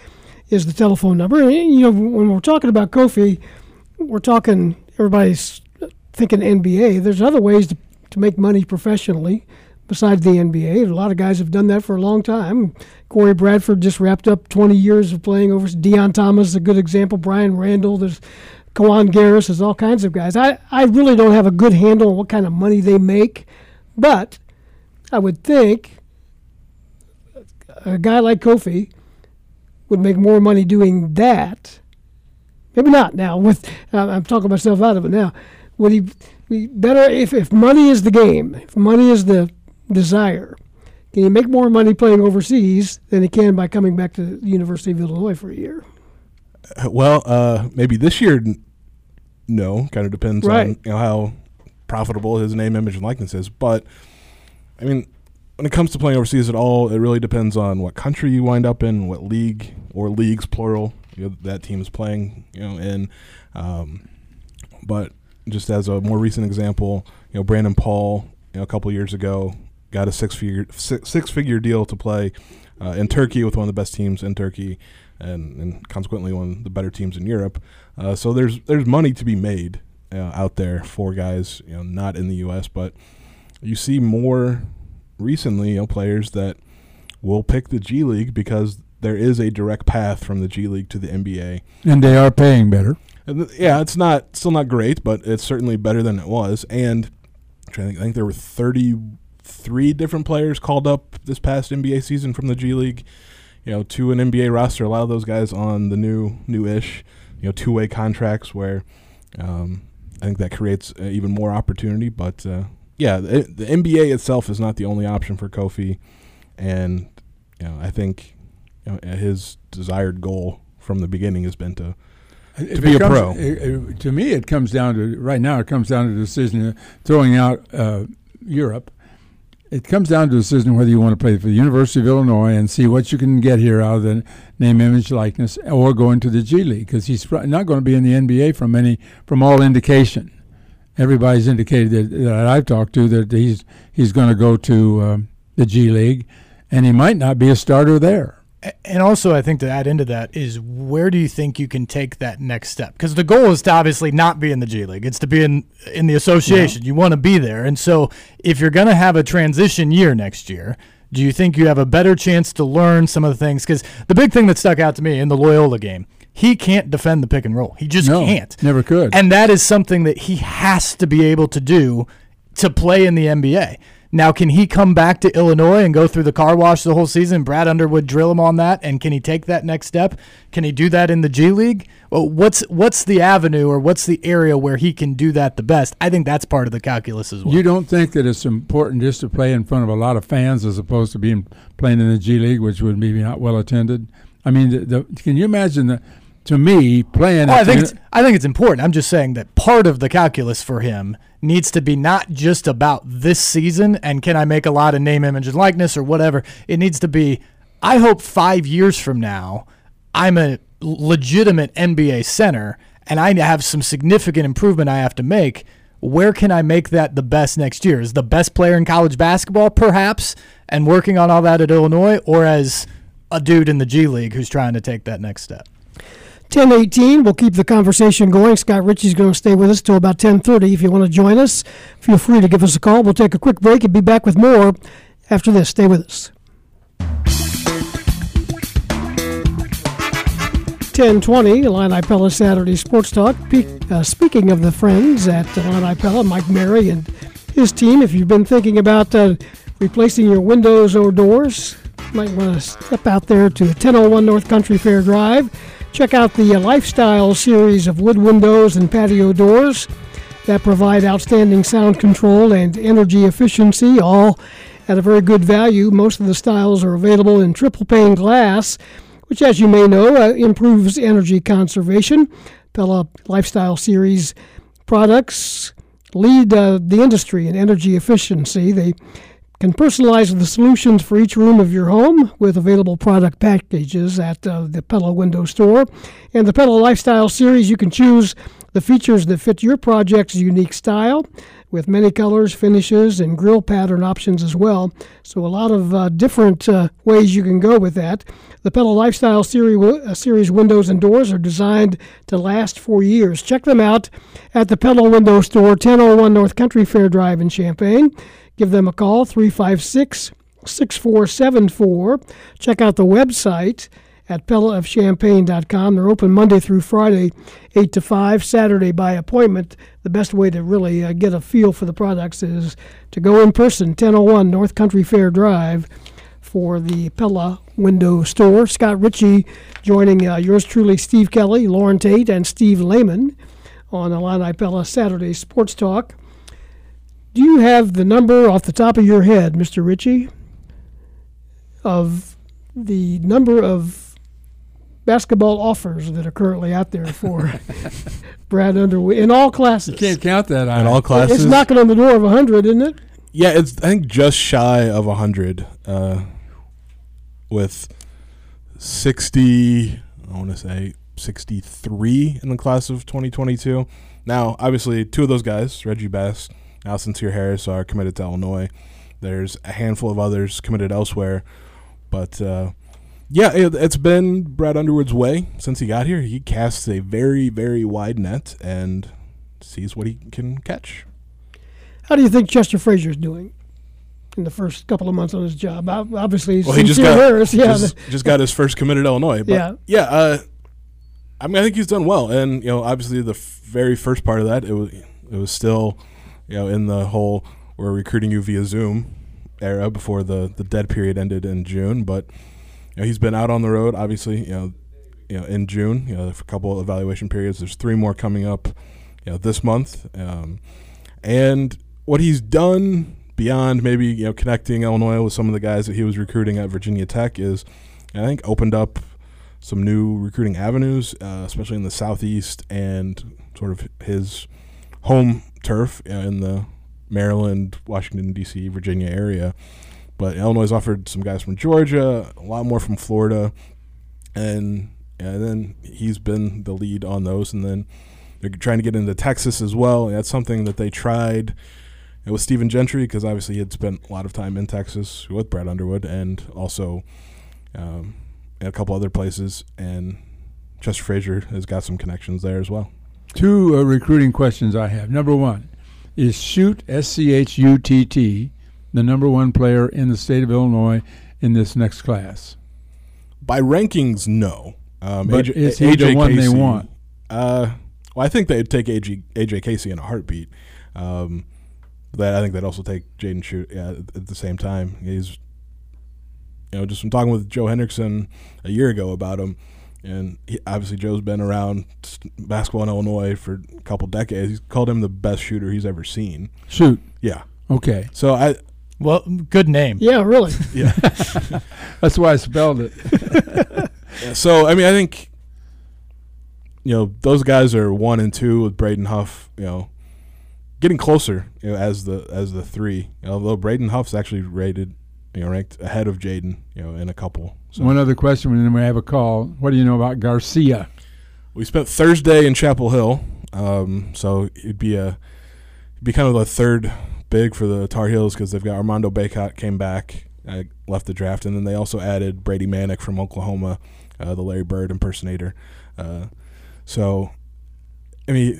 is the telephone number. And, you know, when we're talking about Kofi, we're talking, everybody's thinking NBA. There's other ways to, to make money professionally besides the NBA. A lot of guys have done that for a long time. Cory Bradford just wrapped up 20 years of playing over. Deon Thomas is a good example. Brian Randle. There's Kiwane Garris. There's all kinds of guys. I, I really don't have a good handle on what kind of money they make, but I would think a guy like Kofi would make more money doing that. Maybe not now. With I'm talking myself out of it now. Would he be better if, if money is the game? If money is the desire, can he make more money playing overseas than he can by coming back to the University of Illinois for a year? Well, uh, maybe this year, no. Kind of depends on you know how profitable his name, image, and likeness is. But I mean, when it comes to playing overseas at all, it really depends on what country you wind up in, what league or leagues plural you know, that team is playing. You know, in. Um, but just as a more recent example, you know, Brandon Paul, you know, a couple years ago, got a six figure six, six figure deal to play uh, in Turkey with one of the best teams in Turkey, and, and consequently one of the better teams in Europe. Uh, so there's there's money to be made uh, out there for guys, you know, not in the U.S. But you see more recently, you know, players that will pick the G League because there is a direct path from the G League to the NBA. And they are paying better. And th- yeah, it's not still not great, but it's certainly better than it was. And I'm trying to think, I think there were 33 different players called up this past NBA season from the G League. You know, to an NBA roster. A lot of those guys on the new new-ish, you know, two-way contracts where um, I think that creates uh, even more opportunity. But uh, yeah, the, the NBA itself is not the only option for Kofi, and you know, I think you know, his desired goal from the beginning has been to It to be a pro. it- it- to me, it comes down to right now. It comes down to the decision of throwing out uh, Europe. It comes down to a decision whether you want to play for the University of Illinois and see what you can get here out of the name, image, likeness, or go into the G League because he's not going to be in the NBA from any from all indication. Everybody's indicated that, that I've talked to that he's he's going to go to um, the G League, and he might not be a starter there. And also, I think to add into that is where do you think you can take that next step? Because the goal is to obviously not be in the G League; it's to be in in the association. You want to be there, and so if you're going to have a transition year next year, do you think you have a better chance to learn some of the things? Because the big thing that stuck out to me in the Loyola game, he can't defend the pick and roll. He just No, can't. never could. And that is something that he has to be able to do to play in the NBA. Now, can he come back to Illinois and go through the car wash the whole season? Brad Underwood drill him on that, and can he take that next step? Can he do that in the G League? Well, what's what's the avenue or what's the area where he can do that the best? I think that's part of the calculus as well. You don't think that it's important just to play in front of a lot of fans as opposed to being playing in the G League, which would be not well attended? I mean, the, the, can you imagine that? To me, playing. Oh, I think it's, I think it's important. I'm just saying that part of the calculus for him needs to be not just about this season and can I make a lot of name, image, and likeness or whatever. It needs to be. I hope five years from now, I'm a legitimate NBA center and I have some significant improvement I have to make. Where can I make that the best next year? Is the best player in college basketball, perhaps, and working on all that at Illinois, or as a dude in the G League who's trying to take that next step? 1018. We'll keep the conversation going. Scott Richey's going to stay with us till about 1030. If you want to join us, feel free to give us a call. We'll take a quick break and be back with more after this. Stay with us. 1020, Illini Pella Saturday Sports Talk. Pe- uh, speaking of the friends at Illini Pella, Mike Mary and his team, if you've been thinking about uh, replacing your windows or doors, might want to step out there to 1001 North Country Fair Drive. Check out the uh, Lifestyle series of wood windows and patio doors that provide outstanding sound control and energy efficiency, all at a very good value. Most of the styles are available in triple pane glass, which, as you may know, uh, improves energy conservation. Pella Lifestyle Series products lead uh, the industry in energy efficiency. They can personalize the solutions for each room of your home with available product packages at uh, the Pella Window Store. And the Pella Lifestyle Series, you can choose the features that fit your project's unique style with many colors, finishes, and grill pattern options as well. So, a lot of uh, different uh, ways you can go with that. The Pella Lifestyle series, uh, series windows and doors are designed to last for years. Check them out at the Pella Window Store, 1001 North Country Fair Drive in Champaign. Give them a call, 356 6474. Check out the website at pellaofchampaign.com. They're open Monday through Friday, 8 to 5, Saturday by appointment. The best way to really uh, get a feel for the products is to go in person, 1001 North Country Fair Drive for the Pella Window Store. Scott Richey joining uh, yours truly, Steve Kelly, Loren Tate, and Steve Layman on Illini Pella Saturday Sports Talk. Do you have the number off the top of your head, Mr. Richey, of the number of basketball offers that are currently out there for *laughs* Brad Underwood in all classes. You can't count that in all classes. It's knocking on the door of hundred, isn't it? Yeah, it's I think just shy of hundred, uh, with sixty. I want to say sixty-three in the class of twenty twenty-two. Now, obviously, two of those guys, Reggie Bass, also Sencire Harris, are committed to Illinois. There's a handful of others committed elsewhere, but uh, yeah, it, has been Brad Underwood's way since he got here. He casts a very, very wide net and sees what he can catch. How do you think Chester Frazier's doing in the first couple of months on his job? Obviously, well, he just got, Harris, yeah, just, just, got his first committed Illinois. But yeah, yeah. Uh, I mean, I think he's done well, and you know, obviously, the f- very first part of that, it was it was still, you know, in the whole we're recruiting you via Zoom era before the the dead period ended in June, but you know, he's been out on the road, obviously. You know, you know, in June, you know, a couple of evaluation periods. There's three more coming up, you know, this month. Um, and what he's done beyond maybe you know connecting Illinois with some of the guys that he was recruiting at Virginia Tech is, I think, opened up some new recruiting avenues, uh, especially in the southeast and sort of his home turf in the Maryland, Washington D.C., Virginia area. But Illinois offered some guys from Georgia, a lot more from Florida, and and then he's been the lead on those. And then they're trying to get into Texas as well. And that's something that they tried with Stephen Gentry because obviously he had spent a lot of time in Texas with Brad Underwood and also um, in a couple other places. And Chester Frazier has got some connections there as well. Two uh, recruiting questions I have. Number one is Schutt S C H U T T the number one player in the state of Illinois in this next class? By rankings, no. Um, but AJ, is he AJ the one Casey, they want? Uh, well, I think they'd take AJ, AJ Casey in a heartbeat. Um, that I think they'd also take Jaden Schutt yeah, at the same time. He's, you know, just from talking with Joe Hendrickson a year ago about him, and he, obviously Joe's been around basketball in Illinois for a couple decades. He's called him the best shooter he's ever seen. Shoot, yeah. Okay. So I well, good name. Yeah, really. *laughs* Yeah. *laughs* That's why I spelled it. *laughs* yeah, so I mean, I think you know those guys are one and two with Braden Huff. You know, getting closer. You know, as the as the three. Although Braden Huff's actually rated, you know, ranked ahead of Jaden. You know, in a couple. So. One other question, and then we have a call. What do you know about Garcia? We spent Thursday in Chapel Hill, um, so it'd be a it'd be kind of the third big for the Tar Heels because they've got Armando Bacot came back, uh, left the draft, and then they also added Brady Manek from Oklahoma, uh, the Larry Bird impersonator. Uh, so, I mean,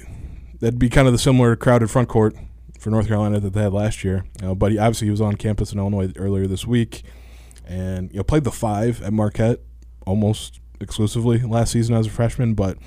that'd be kind of the similar crowded front court for North Carolina that they had last year. Uh, but he, obviously, he was on campus in Illinois earlier this week, and you know played the five at Marquette almost exclusively last season as a freshman, but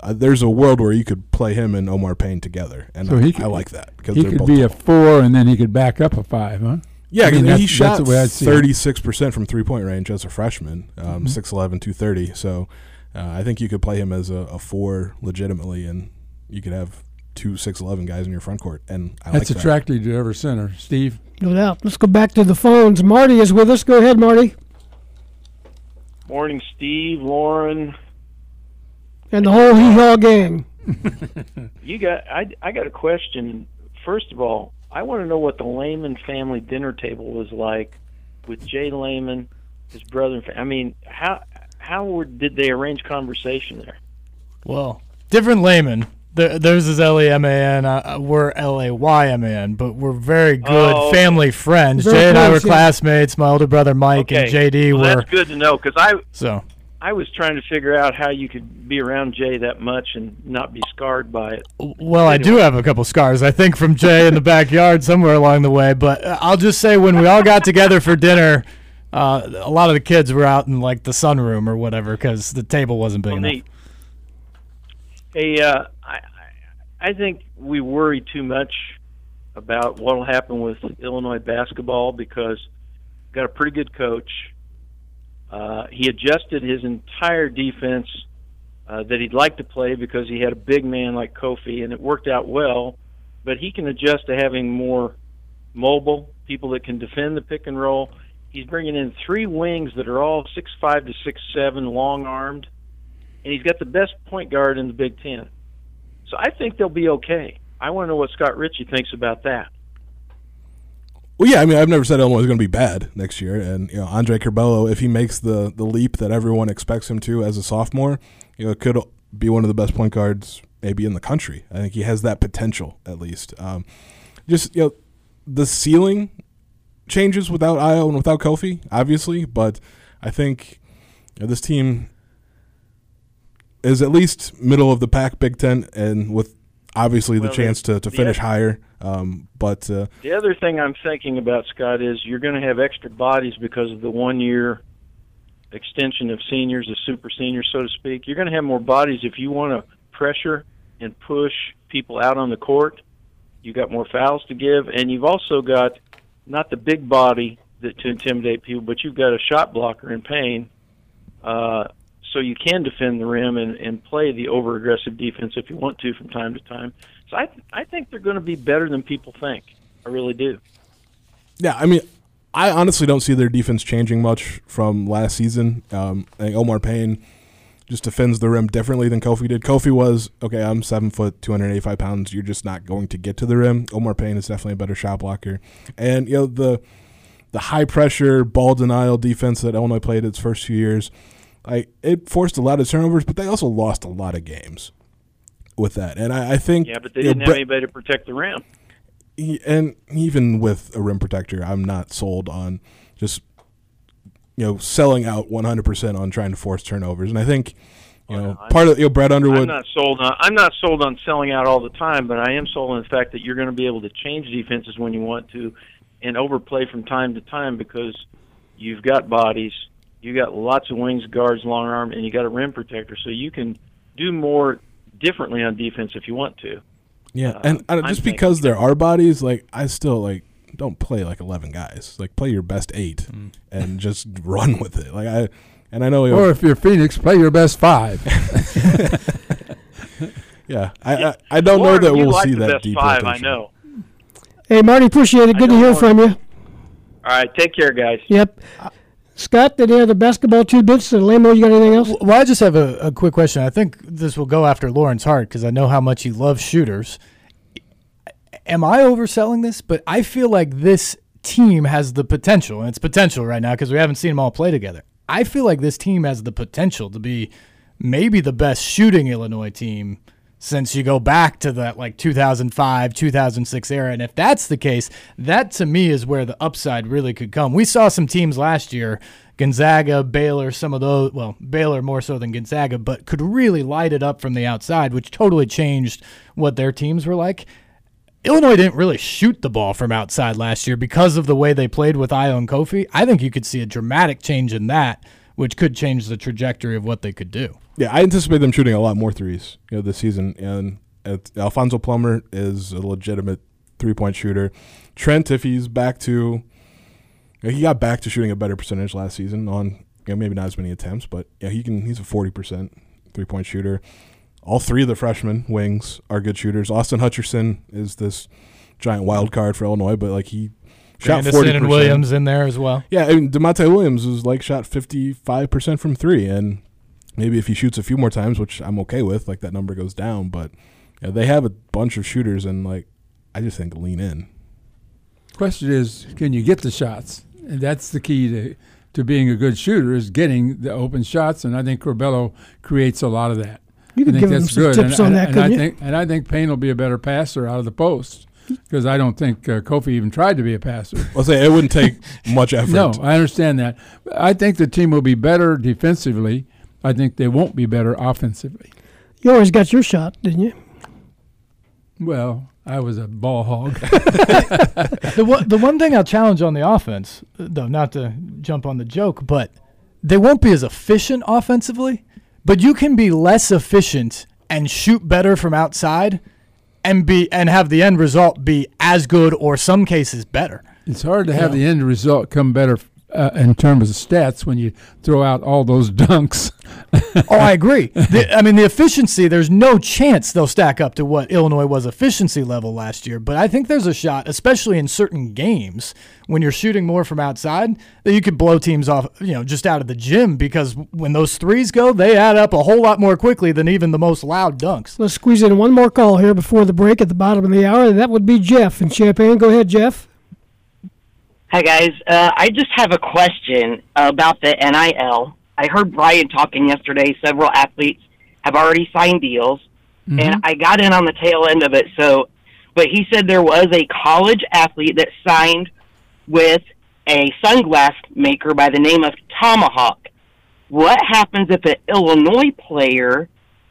uh, there's a world where you could play him and Omar Payne together, and so I, could, I like that because he could be tall. a four, and then he could back up a five, huh? Yeah, I mean, he shot thirty six percent from three point range as a freshman, um, mm-hmm. 6'11", 230. So, Uh, I think you could play him as a, a four legitimately, and you could have two six eleven guys in your front court, and I That's like that. attractive to every center. Steve, No doubt. Let's go back to the phones. Marty is with us. Go ahead, Marty. Morning, Steve, Loren. And the whole hee haw gang. *laughs* You got I, I got a question. First of all, I want to know what the Layman family dinner table was like with Jay Leman, his brother. and I mean, how how were, did they arrange conversation there? Well, different layman. There, theirs is L E M A N. Uh, we're L A Y M A N, but we're very good Oh, family friends. Very Jay and I were yeah. classmates. My older brother Mike and JD well, were. That's good to know because I So I was trying to figure out how you could be around Jay that much and not be scarred by it. Well, I do have a couple scars, I think, from Jay in the backyard somewhere along the way. But uh, I'll just say when we all got together for dinner, uh, a lot of the kids were out in like the sunroom or whatever because the table wasn't big Well, enough. neat. Hey, uh, I, think we worry too much about what will happen with Illinois basketball because got a pretty good coach. Uh, he adjusted his entire defense uh, that he'd like to play because he had a big man like Kofi, and it worked out well. But he can adjust to having more mobile people that can defend the pick and roll. He's bringing in three wings that are all six five to six seven, long armed and he's got the best point guard in the Big Ten. So I think they'll be okay. I want to know what Scott Richey thinks about that. Well, yeah, I mean, I've never said Illinois is going to be bad next year, and you know, Andre Curbelo, if he makes the the leap that everyone expects him to as a sophomore, you know, could be one of the best point guards maybe in the country. I think he has that potential at least. Um, just you know, the ceiling changes without Ayo and without Kofi, obviously, but I think you know, this team is at least middle of the pack Big Ten, and with obviously the chance to, to finish higher. Um, but uh, The other thing I'm thinking about, Scott, is you're going to have extra bodies because of the one year extension of seniors, the super seniors, so to speak. You're going to have more bodies if you want to pressure and push people out on the court. You got more fouls to give, and you've also got not the big body that to intimidate people, but you've got a shot blocker in Payne. uh, so you can defend the rim and, and play the over aggressive defense if you want to from time to time. So I I think they're going to be better than people think. I really do. Yeah, I mean, I honestly don't see their defense changing much from last season. Um, I think Omar Payne just defends the rim differently than Kofi did. Kofi was okay. I'm seven foot, two hundred eighty five pounds. You're just not going to get to the rim. Omar Payne is definitely a better shot blocker, and you know the the high pressure ball denial defense that Illinois played its first few years. Like it forced a lot of turnovers, but they also lost a lot of games with that. And I, I think Yeah, but they you know, didn't have anybody to protect the rim. he- and even with a rim protector, I'm not sold on just you know selling out 100% on trying to force turnovers. And I think you know I'm- part of you know Brad Underwood. I'm not sold on. I'm not sold on selling out all the time, but I am sold on the fact that you're going to be able to change defenses when you want to, and overplay from time to time because you've got bodies, you got lots of wings, guards, long arm, and you got a rim protector, so you can do more differently on defense if you want to. yeah, uh, and uh, I don't- I'm just because there are bodies, like I still like don't play like 11 guys. Like play your best eight mm. and just *laughs* run with it. Like I and I know you or if you're Phoenix, play your best five. *laughs* *laughs* yeah, I, I I don't know that we'll like see the that best deep five. I know. Hey, Marty, appreciate it. Good to hear from you. All right, take care, guys. Yep. Scott, did you have the basketball tidbits? And uh, Lamo, you got anything else? Well, I just have a, a quick question. I think this will go after Loren's heart because I know how much he loves shooters. Am I overselling this? But I feel like this team has the potential, and it's potential right now because we haven't seen them all play together. I feel like this team has the potential to be maybe the best shooting Illinois team since you go back to that like 2005 2006 era and if that's the case that to me is where the upside really could come we saw some teams last year gonzaga baylor some of those well baylor more so than gonzaga but could really light it up from the outside which totally changed what their teams were like Illinois didn't really shoot the ball from outside last year because of the way they played with Ayo and Kofi. I think you could see a dramatic change in that, which could change the trajectory of what they could do. Yeah, I anticipate them shooting a lot more threes, you know, this season. And Alfonso Plummer is a legitimate three point shooter. Trent, if he's back to, he got back to shooting a better percentage last season on you know, maybe not as many attempts, but yeah, he can. He's a forty percent three point shooter. All three of the freshman wings are good shooters. Austin Hutcherson is this giant wild card for Illinois, but like he shot forty and Williams in there as well. Yeah, I mean, Da'Monte Williams was like shot fifty five percent from three, and maybe if he shoots a few more times, which I'm okay with, like that number goes down. But yeah, they have a bunch of shooters, and like I just think lean in. Question is, can you get the shots? And that's the key to to being a good shooter is getting the open shots, and I think Curbelo creates a lot of that. You I could think give him some good. tips and, on and, that, and I you? think and I think Payne will be a better passer out of the post because I don't think uh, Kofi even tried to be a passer. *laughs* I'll say it wouldn't take much *laughs* effort. No, I understand that. I think the team will be better defensively. I think they won't be better offensively. You always got your shot, didn't you? Well, I was a ball hog. *laughs* *laughs* the one, the one thing I'll challenge on the offense, though, not to jump on the joke, but they won't be as efficient offensively. But you can be less efficient and shoot better from outside, and be and have the end result be as good or some cases better. It's hard to have the end result come better uh, in terms of stats when you throw out all those *laughs* dunks. oh, I agree. The, I mean, the efficiency, there's no chance they'll stack up to what Illinois was efficiency level last year. But I think there's a shot, especially in certain games, when you're shooting more from outside, that you could blow teams off, you know, just out of the gym because when those threes go, they add up a whole lot more quickly than even the most loud dunks. Let's squeeze in one more call here before the break at the bottom of the hour, that would be Jeff in Champaign. Go ahead, Jeff. Hi guys, uh, I just have a question about the NIL. I heard Brian talking yesterday. Several athletes have already signed deals, and I got in on the tail end of it. So, but he said there was a college athlete that signed with a sunglass maker by the name of Tomahawk. What happens if an Illinois player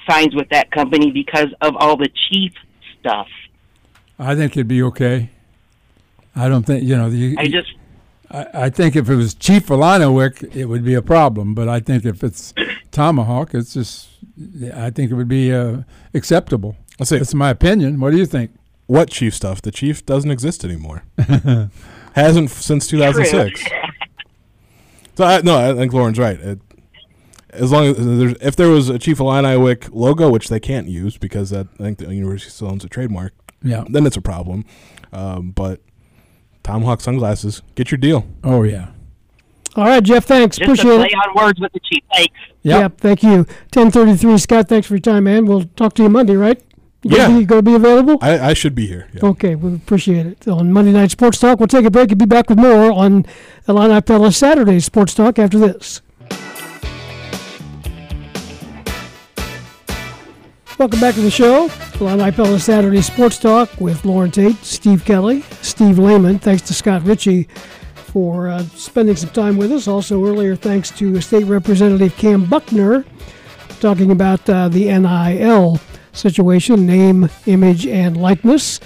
signs with that company because of all the chief stuff? I think it'd be okay. I don't think you know. You, I just I, I think if it was Chief Illiniwek, it would be a problem. But I think if it's Tomahawk, it's just. I think it would be uh, acceptable. I'll say That's my opinion. What do you think? what chief stuff? The chief doesn't exist anymore. *laughs* Hasn't since 2006. *laughs* So I, no, I think Loren's right. It, as long as there's, if there was a Chief Illiniwek logo, which they can't use because that I think the university still owns a trademark, Yeah. then it's a problem. Um, but Tomahawk sunglasses, get your deal. Oh yeah. All right, Jeff. Thanks. just a Appreciate play it. on words with the chief. Thanks. Yep. Thank you. Ten thirty-three. Scott, thanks for your time, man. We'll talk to you Monday, right? You Yeah. Gonna be, gonna be available. I, I should be here. Yeah. Okay, we appreciate it. On Monday Night Sports Talk, we'll take a break and be back with more on Illini Pella Saturday Sports Talk after this. Welcome back to the show. Illini Pella Saturday Sports Talk with Loren Tate, Steve Kelly, Steve Layman. Thanks to Scott Richey for uh, spending some time with us. Also, earlier, thanks to State Representative Cam Buckner talking about uh, the NIL situation, name, image, and likeness.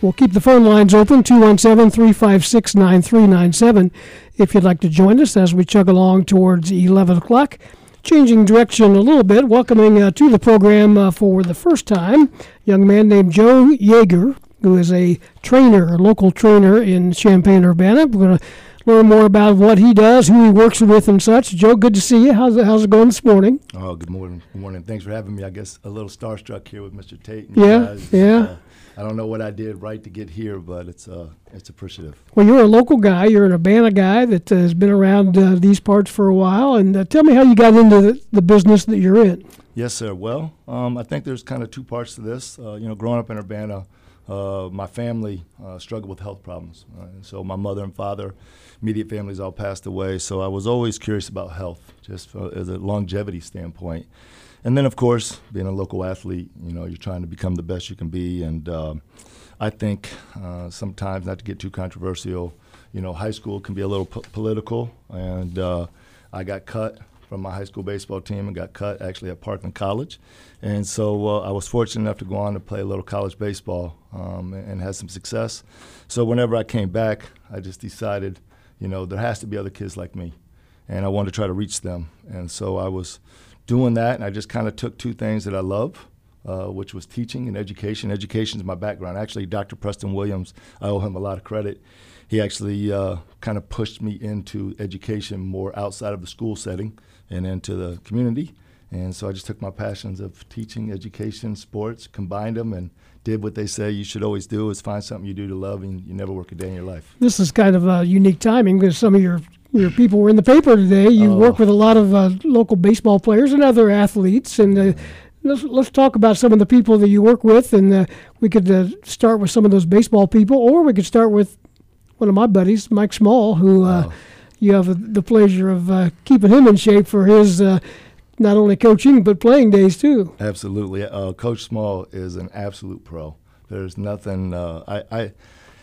We'll keep the phone lines open 217 356 9397 if you'd like to join us as we chug along towards 11 o'clock. Changing direction a little bit, welcoming uh, to the program uh, for the first time a young man named Joe Yager, who is a trainer, a local trainer in Champaign Urbana. We're going to learn more about what he does, who he works with, and such. Joe, good to see you. How's it, how's it going this morning? Oh, good morning. Good morning. Thanks for having me. I guess a little starstruck here with Mr. Tate. Yeah, guys. yeah. Uh, I don't know what I did right to get here, but it's uh, it's appreciative. Well, you're a local guy. You're an Urbana guy that uh, has been around uh, these parts for a while. And uh, tell me how you got into the, the business that you're in. Yes, sir. Well, um, I think there's kind of two parts to this. Uh, you know, growing up in Urbana, uh, my family uh, struggled with health problems. So my mother and father, immediate families all passed away. So I was always curious about health, just for, as a longevity standpoint. And then, of course, being a local athlete, you know, you're trying to become the best you can be. And um, I think uh, sometimes, not to get too controversial, you know, high school can be a little po- political. And uh, I got cut from my high school baseball team and got cut actually at Parkland College. And so uh, I was fortunate enough to go on to play a little college baseball um, and, and had some success. So whenever I came back, I just decided, you know, there has to be other kids like me. And I wanted to try to reach them. And so I was doing that, and I just kind of took two things that I love uh, which was teaching and education. Education is my background. Actually, Dr. Preston Williams, I owe him a lot of credit. He actually uh, kind of pushed me into education more outside of the school setting and into the community. And so I just took my passions of teaching, education, sports, combined them, and did what they say you should always do is find something you do to love and you never work a day in your life. This is kind of a unique timing because some of your your people were in the paper today. You Oh. work with a lot of uh, local baseball players and other athletes, and uh, let's let's talk about some of the people that you work with, and uh, we could uh, start with some of those baseball people, or we could start with one of my buddies, Mike Small, who uh, you have the pleasure of uh, keeping him in shape for his uh, not only coaching but playing days too. Absolutely. Uh, Coach Small is an absolute pro. There's nothing. Uh, I, I,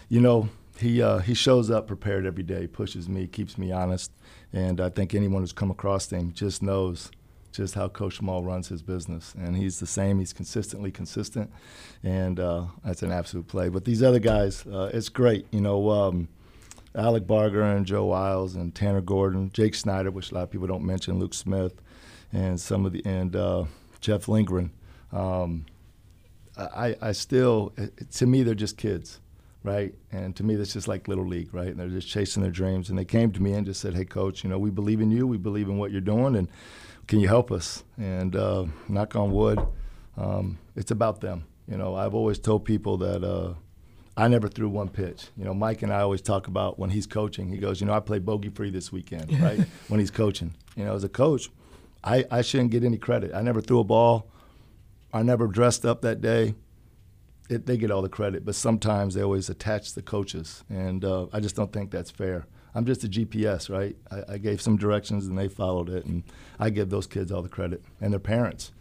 you know, he uh, he shows up prepared every day, pushes me, keeps me honest, and I think anyone who's come across him just knows just how Coach Small runs his business, and he's the same. He's consistently consistent, and uh, that's an absolute play. But these other guys, uh, it's great. You know. Um, Alec Barger and Joe Wiles and Tanner Gordon, Jake Snyder, which a lot of people don't mention, Luke Smith, and some of the and uh, Jeff Lindgren. Um, I, I still, to me, they're just kids, right? And to me, that's just like little league, right? And they're just chasing their dreams. And they came to me and just said, "Hey, coach, you know, we believe in you. We believe in what you're doing, and can you help us?" And uh, knock on wood, um, it's about them. You know, I've always told people that. Uh, I never threw one pitch. You know, Mike and I always talk about when he's coaching. He goes, you know, I played bogey free this weekend, *laughs* right? when he's coaching, you know, as a coach, I, I shouldn't get any credit. I never threw a ball. I never dressed up that day. It, they get all the credit, but sometimes they always attach the coaches, and uh, I just don't think that's fair. I'm just a GPS, right? I, I gave some directions and they followed it, and I give those kids all the credit and their parents.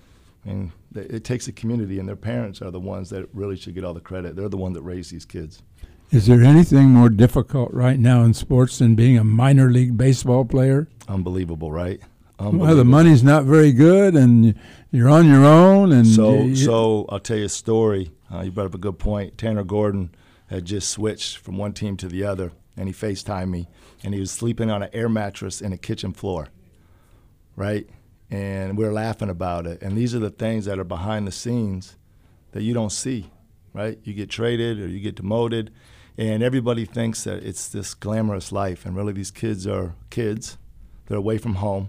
I mean, th- it takes a community, and their parents are the ones that really should get all the credit. They're the one that raise these kids. Is there anything more difficult right now in sports than being a minor league baseball player? Unbelievable, right? Well, the money's not very good, and you're on your own. And So, you- so I'll tell you a story. Uh, you brought up a good point. Tanner Gordon had just switched from one team to the other, and he FaceTimed me, and he was sleeping on an air mattress in a kitchen floor, right? And we are laughing about it. And these are the things that are behind the scenes that you don't see, right? You get traded or you get demoted, and everybody thinks that it's this glamorous life, and really these kids are kids. They're away from home,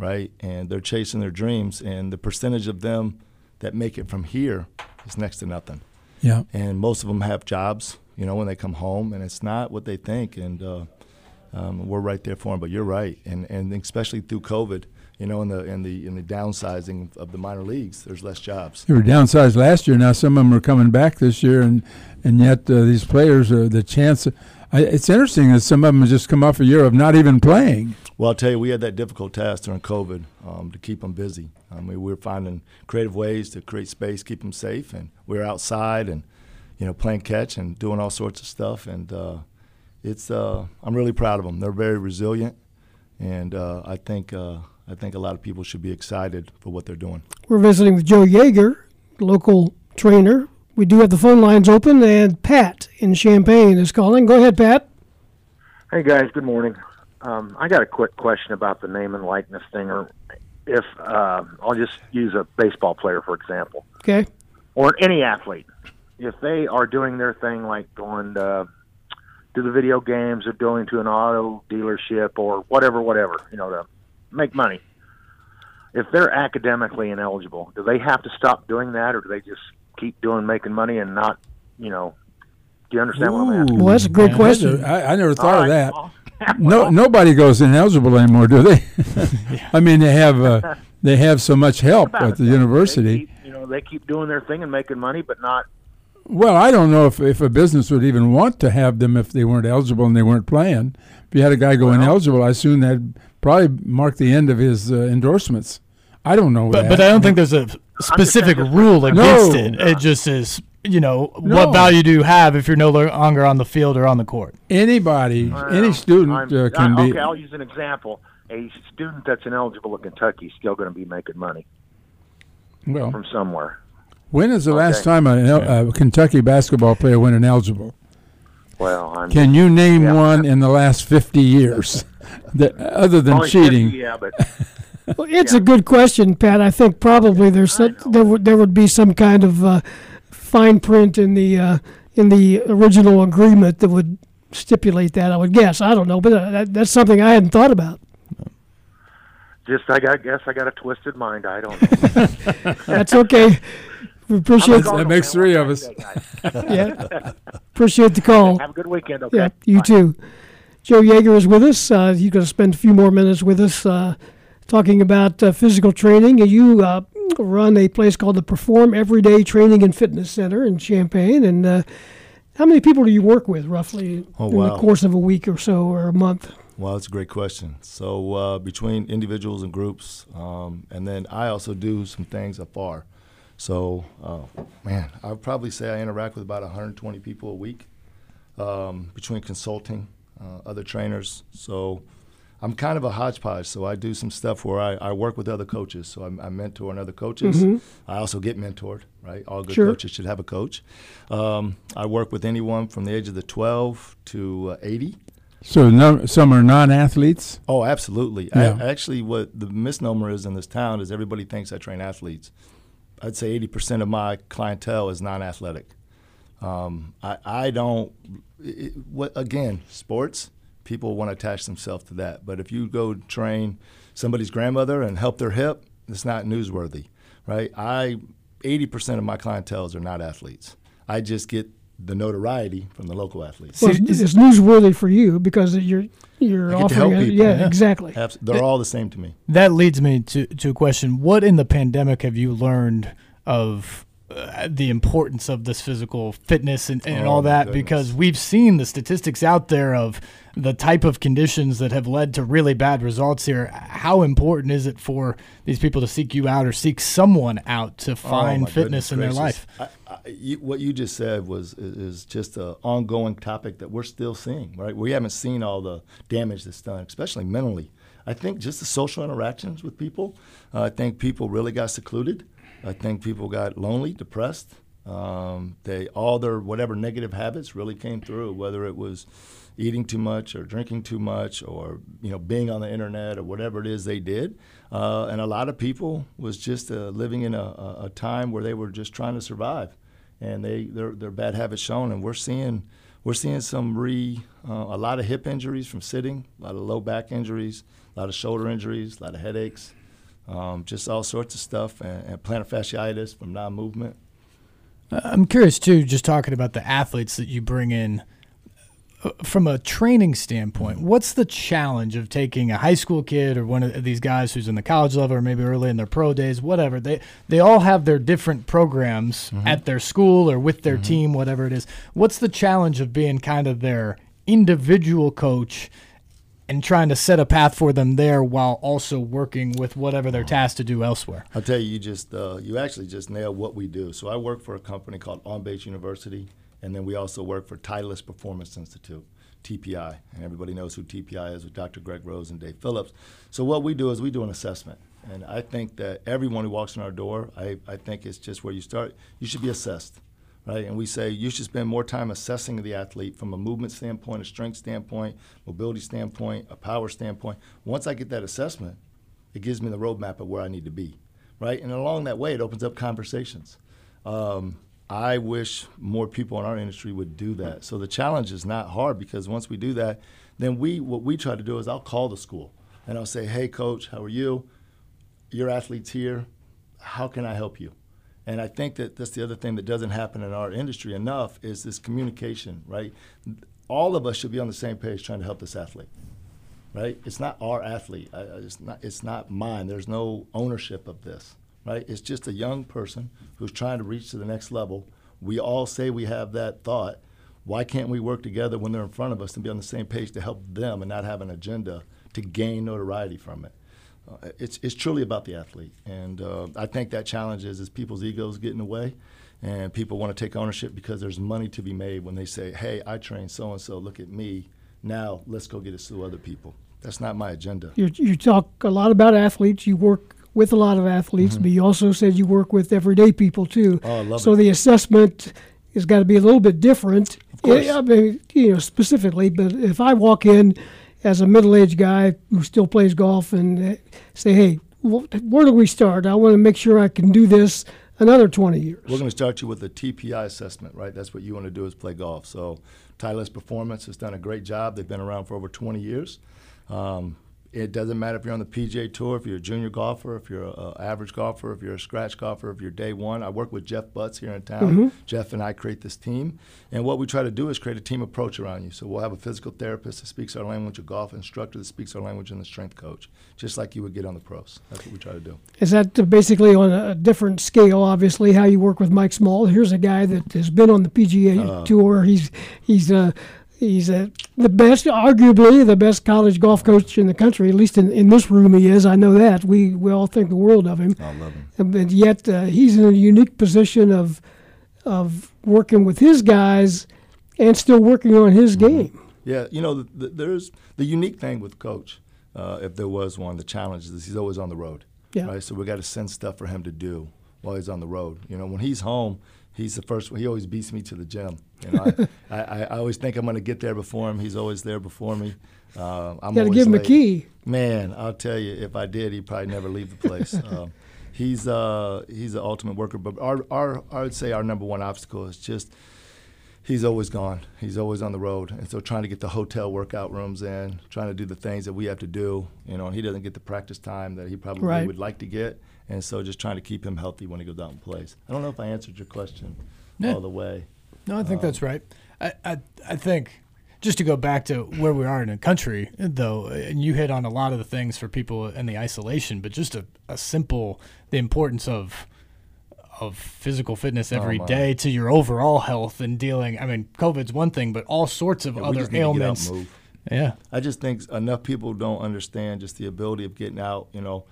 right? And they're chasing their dreams, and the percentage of them that make it from here is next to nothing. Yeah. And most of them have jobs, you know, when they come home, and it's not what they think. And uh, um, we're right there for them. But you're right, and and especially through COVID, you know, in the in the in the downsizing of the minor leagues, there's less jobs. They were downsized last year. Now some of them are coming back this year, and and yet uh, these players are the chance. I, it's interesting that some of them have just come off a year of not even playing. Well, I'll tell you, we had that difficult task during COVID um, to keep them busy. I mean, we were finding creative ways to create space, keep them safe, and we were outside and, you know, playing catch and doing all sorts of stuff. And uh, it's, uh, I'm really proud of them. They're very resilient, and uh, I think, uh, I think a lot of people should be excited for what they're doing. We're visiting with Joe Yager, local trainer. We do have the phone lines open, and Pat in Champaign is calling. Go ahead, Pat. Hey guys, good morning. Um, I got a quick question about the name and likeness thing, or if uh, I'll just use a baseball player for example, Okay. or any athlete. If they are doing their thing, like going to, to the video games, or going to an auto dealership, or whatever, whatever, you know, to make money. If they're academically ineligible, do they have to stop doing that, or do they just keep doing making money and not, you know? Do you understand what I'm asking? Well, that's a great question. I, I never thought All of that. *laughs* well, no, nobody goes ineligible anymore, do they? *laughs* I mean, they have uh, *laughs* they have so much help about at the though. university. you know, they keep doing their thing and making money, but not Well, I don't know if, if a business would even want to have them if they weren't eligible and they weren't playing. If you had a guy go ineligible, I assume that probably mark the end of his uh, endorsements. I don't know But, that. but I don't think there's a specific rule against No. it. It just is, you know, No. what value do you have if you're no longer on the field or on the court? anybody, any student uh, can I- be. Okay, I'll use an example. A student that's ineligible at Kentucky is still going to be making money Well, from somewhere. when is the last time a, a Kentucky basketball player went ineligible? Well, I'm Can you name Yeah. one in the last 50 years *laughs* that other than cheating? 50, yeah, but *laughs* Well, *laughs* it's a good question, Pat. I think probably there's some, there would there would be some kind of uh, fine print in the uh, in the original agreement that would stipulate that. I would guess. I don't know, but uh, that, that's something I hadn't thought about. Just I got, guess I got a twisted mind. I don't know. *laughs* *laughs* That's okay. We appreciate That makes three of us. yeah. Appreciate the call. Have a good weekend. Okay. Yeah, you Bye. too. Joe Yager is with us. Uh, you're going to spend a few more minutes with us uh, talking about uh, physical training. You uh, run a place called the Perform Everyday Training and Fitness Center in Champaign. And uh, how many people do you work with roughly Oh, in the course of a week or so or a month? Well, that's a great question. So uh, between individuals and groups, um, and then I also do some things afar. So, uh, man, I would probably say I interact with about 120 people a week um, between consulting, uh, other trainers. So I'm kind of a hodgepodge. So I do some stuff where I, I work with other coaches. So I, I mentor other coaches. Mhm. I also get mentored, right? All good Sure. coaches should have a coach. Um, I work with anyone from the age of the 12 to uh, 80. So no, some are non-athletes. Oh, absolutely. I, actually, what the misnomer is in this town is everybody thinks I train athletes. I'd say 80% of my clientele is non athletic. Um, I, I don't, it, what, again, sports, people want to attach themselves to that. But if you go train somebody's grandmother and help their hip, it's not newsworthy, right? I, 80% of my clientels are not athletes. I just get the notoriety from the local athletes. Well, it's, it's newsworthy for you because you're you're I get to offering help it. people. Yeah, exactly. Abs- they're all the same to me. That leads me to, to a question. What in the pandemic have you learned of uh, the importance of this physical fitness and, and Oh, all that? goodness. Because we've seen the statistics out there of the type of conditions that have led to really bad results here. How important is it for these people to seek you out or seek someone out to Oh, find my fitness goodness in their life? I, I, you, what you just said was is, is just an ongoing topic that we're still seeing. Right, we haven't seen all the damage that's done, especially mentally. I think just the social interactions with people. Uh, I think people really got secluded. I think people got lonely, depressed. Um, they all their whatever negative habits really came through, whether it was eating too much or drinking too much or you know being on the internet or whatever it is they did. Uh, and a lot of people was just uh, living in a, a, time where they were just trying to survive, and they their their bad habits shown. And we're seeing we're seeing some re uh, a lot of hip injuries from sitting, a lot of low back injuries, a lot of shoulder injuries, a lot of headaches, um, just all sorts of stuff, and, and plantar fasciitis from non-movement. I'm curious too, just talking about the athletes that you bring in. uh, From a training standpoint, what's the challenge of taking a high school kid or one of these guys who's in the college level or maybe early in their pro days, whatever? They they all have their different programs at their school or with their team, whatever it is. What's the challenge of being kind of their individual coach and trying to set a path for them there while also working with whatever they're tasked to do elsewhere? I'll tell you, you just uh, you actually just nailed what we do. So I work for a company called On Base University, and then we also work for Titleist Performance Institute, TPI, and everybody knows who TPI is with Dr. Greg Rose and Dave Phillips. So what we do is we do an assessment, and I think that everyone who walks in our door, I, I think it's just where you start. You should be assessed. Right, and we say you should spend more time assessing the athlete from a movement standpoint, a strength standpoint, mobility standpoint, a power standpoint. Once I get that assessment, it gives me the roadmap of where I need to be, right? And along that way, it opens up conversations. Um, I wish more people in our industry would do that. So the challenge is not hard because once we do that, then we what we try to do is I'll call the school and I'll say, "Hey, coach, how are you? Your athlete's here. How can I help you?" And I think that that's the other thing that doesn't happen in our industry enough is this communication, right? All of us should be on the same page trying to help this athlete right? It's not our athlete. It's not. It's not mine. There's no ownership of this, right? It's just a young person who's trying to reach to the next level. We all say we have that thought. Why can't we work together when they're in front of us and be on the same page to help them and not have an agenda to gain notoriety from it? Uh, it's, it's truly about the athlete, and uh, I think that challenge is is people's egos get in the way, and people want to take ownership because there's money to be made when they say, "Hey, I train so and so. Look at me. Now let's go get it to other people." That's not my agenda. You, you talk a lot about athletes. You work with a lot of athletes, but you also said you work with everyday people too. Mm-hmm. Oh, I love so it. the assessment has got to be a little bit different. Of course. I mean, you know, specifically. But if I walk in as a middle-aged guy who still plays golf and uh, say, "Hey, where do we start? I want to make sure I can do this another 20 years. We're going to start you with a TPI assessment, right? That's what you want to do is play golf. So Titleist Performance has done a great job. They've been around for over 20 years. Um, it doesn't matter if you're on the PGA Tour, if you're a junior golfer, if you're an average golfer, if you're a scratch golfer, if you're day one. I work with Jeff Butts here in town. Mm-hmm. Jeff and I create this team. And what we try to do is create a team approach around you. So we'll have a physical therapist that speaks our language, a golf instructor that speaks our language, and a strength coach, just like you would get on the pros. That's what we try to do. Is that basically on a different scale, obviously, how you work with Mike Small? Here's a guy that has been on the PGA Uh. Tour. He's, he's, uh, He's uh, the best, arguably the best college golf coach in the country. At least in, in this room, he is. I know that. We we all think the world of him. I love him. And, but yet uh, he's in a unique position of of working with his guys and still working on his game. Yeah, you know, the, the, there's the unique thing with Coach, uh, if there was one, the challenge is he's always on the road. Yeah. Right. So we got to send stuff for him to do while he's on the road. You know, when he's home, he's the first. He always beats me to the gym. You know, *laughs* I, I, I always think I'm going to get there before him. He's always there before me. Uh, I'm Got to give him a key. Man, I'll tell you, if I did, he'd probably never leave the place. *laughs* um, he's uh, he's the ultimate worker. But our, our I would say our number one obstacle is just he's always gone. He's always on the road, and so trying to get the hotel workout rooms in, trying to do the things that we have to do. You know, and he doesn't get the practice time that he probably Right. would like to get, and so just trying to keep him healthy when he goes out and plays. I don't know if I answered your question Yeah. all the way. No, I think Um, that's right. I, I I think just to go back to where we are in a country, though, and you hit on a lot of the things for people in the isolation, but just a, a simple the importance of of physical fitness Oh, every my. day to your overall health and dealing. I mean, COVID's one thing, but all sorts of Yeah, other just get out ailments. Yeah. I just think enough people don't understand just the ability of getting out. You know,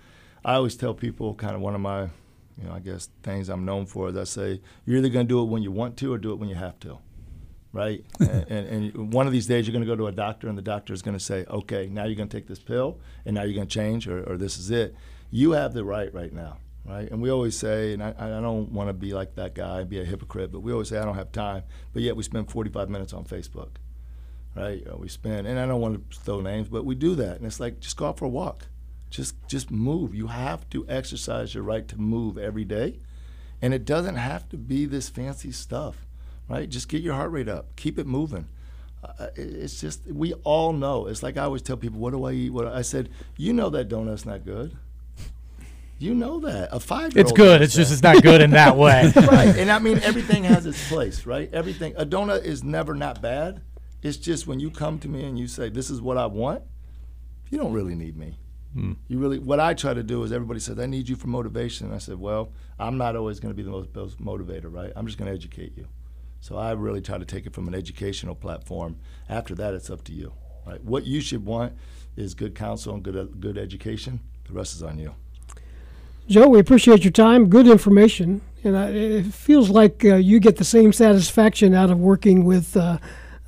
I always tell people kind of one of my, you know, I guess things I'm known for is I say you're either going to do it when you want to or do it when you have to, right? *laughs* and, and, and one of these days you're going to go to a doctor and the doctor is going to say, okay, now you're going to take this pill and now you're going to change or, or this is it. You have the right right now. Right, and we always say, and I, I don't want to be like that guy, be a hypocrite, but we always say I don't have time. But yet we spend 45 minutes on Facebook right? Uh, we spend, and I don't want to throw names, but we do that, and it's like just go out for a walk, just just move. You have to exercise your right to move every day, and it doesn't have to be this fancy stuff, right? Just get your heart rate up, keep it moving. Uh, it's just we all know. It's like I always tell people, "What do I eat?" What I I said, "You know that donut's not good." You know that a five. It's good, it's just it's not good in that way. *laughs* right? And I mean, everything has its place, right? Everything. A donut is never not bad. It's just when you come to me and you say, "This is what I want," you don't really need me. You really. What I try to do is everybody says, "I need you for motivation." And I said, "Well, I'm not always going to be the most, most motivator, right? I'm just going to educate you." So I really try to take it from an educational platform. After that, it's up to you. Right? What you should want is good counsel and good good education. The rest is on you. Joe, we appreciate your time. Good information, and I, it feels like uh, you get the same satisfaction out of working with uh,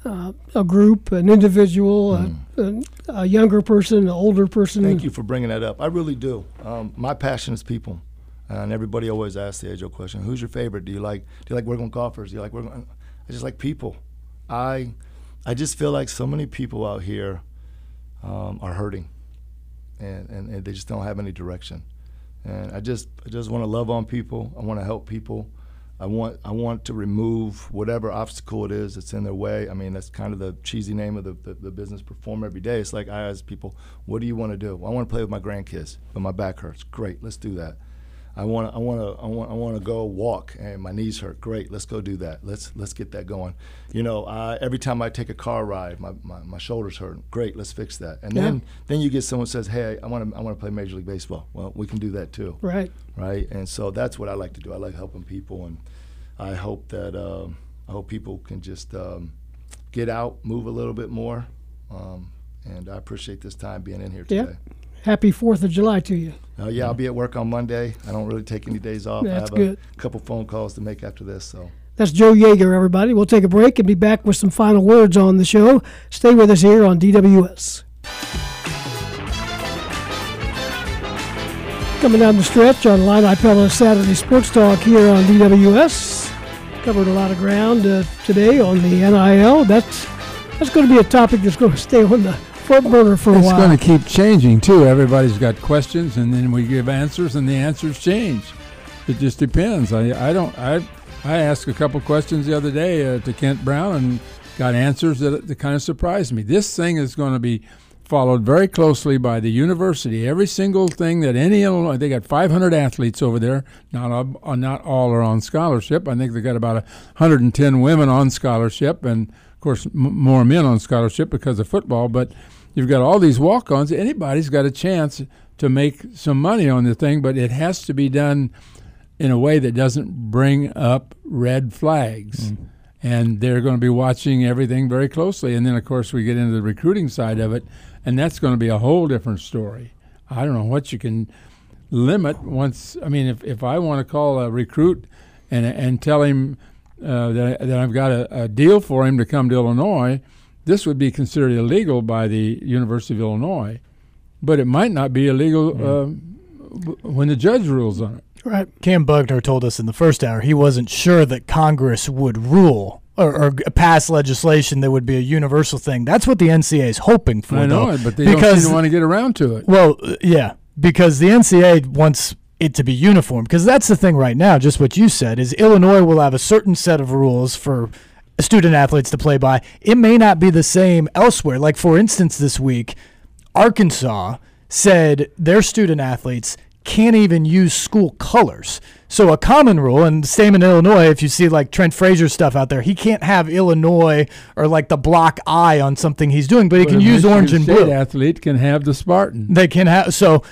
uh, a group, an individual, a, a, a younger person, an older person. Thank you for bringing that up. I really do. Um, my passion is people, and everybody always asks the age old question: Who's your favorite? Do you like Do you like working with golfers? Do you like working? I just like people. I I just feel like so many people out here um, are hurting, and, and, and they just don't have any direction. And I just I just want to love on people. I want to help people. I want I want to remove whatever obstacle it is that's in their way. I mean, that's kind of the cheesy name of the, the, the business. Perform every day. It's like I ask people, "What do you want to do?" I want to play with my grandkids, but my back hurts. Great, let's do that. I want to I want to I want I want to go walk and my knees hurt. Great, let's go do that. Let's let's get that going. You know, uh, every time I take a car ride, my, my, my shoulders hurt. Great, let's fix that. And Yeah. then then you get someone who says, "Hey, I want to I want to play Major League Baseball." Well, we can do that too Right. right? And so that's what I like to do. I like helping people, and I hope that um, I hope people can just um, get out, move a little bit more. Um, and I appreciate this time being in here Yeah. Happy Fourth of July to you. Uh, yeah, I'll be at work on Monday. I don't really take any days off. I That's have good. a couple phone calls to make after this. So That's Joe Yager, everybody. We'll take a break and be back with some final words on the show. Stay with us here on DWS. Coming down the stretch on Illini Pella Saturday Sports Talk here on DWS. Covered a lot of ground uh, today on the NIL. That's that's going to be a topic that's going *laughs* to stay on the for a it's while. going to keep changing too. Everybody's got questions, and then we give answers, and the answers change. It just depends. I, I don't. I I asked a couple questions the other day uh, to Kent Brown and got answers that, that kind of surprised me. This thing is going to be followed very closely by the university. Every single thing that any Illinois, they got 500 athletes over there. Not all, uh, not all are on scholarship. I think they got about 110 women on scholarship, and of course m- more men on scholarship because of football. But you've got all these walk-ons. Anybody's got a chance to make some money on the thing, but it has to be done in a way that doesn't bring up red flags. Mm. And they're going to be watching everything very closely. And then, of course, we get into the recruiting side of it and that's going to be a whole different story. I don't know what you can limit once. I mean, if, if I want to call a recruit and and tell him uh, that that I've got a, a, deal for him to come to Illinois, this would be considered illegal by the University of Illinois, but it might not be illegal mm. uh, when the judge rules on it. Right. Cam Buckner told us in the first hour he wasn't sure that Congress would rule or, or, pass legislation that would be a universal thing. That's what the NCAA is hoping for. I know though, it, but they because, don't want to get around to it. Well, yeah, because the NCAA wants it to be uniform. Because that's the thing right now. Just what you said is Illinois will have a certain set of rules for student athletes to play by. It may not be the same elsewhere. Like for instance, this week, Arkansas said their student athletes can't even use school colors. So a common rule, and the same in Illinois, if you see like Trent Frazier stuff out there, he can't have Illinois or like the block I on something he's doing, but he can use orange and blue. Athlete can have the Spartan. They can have so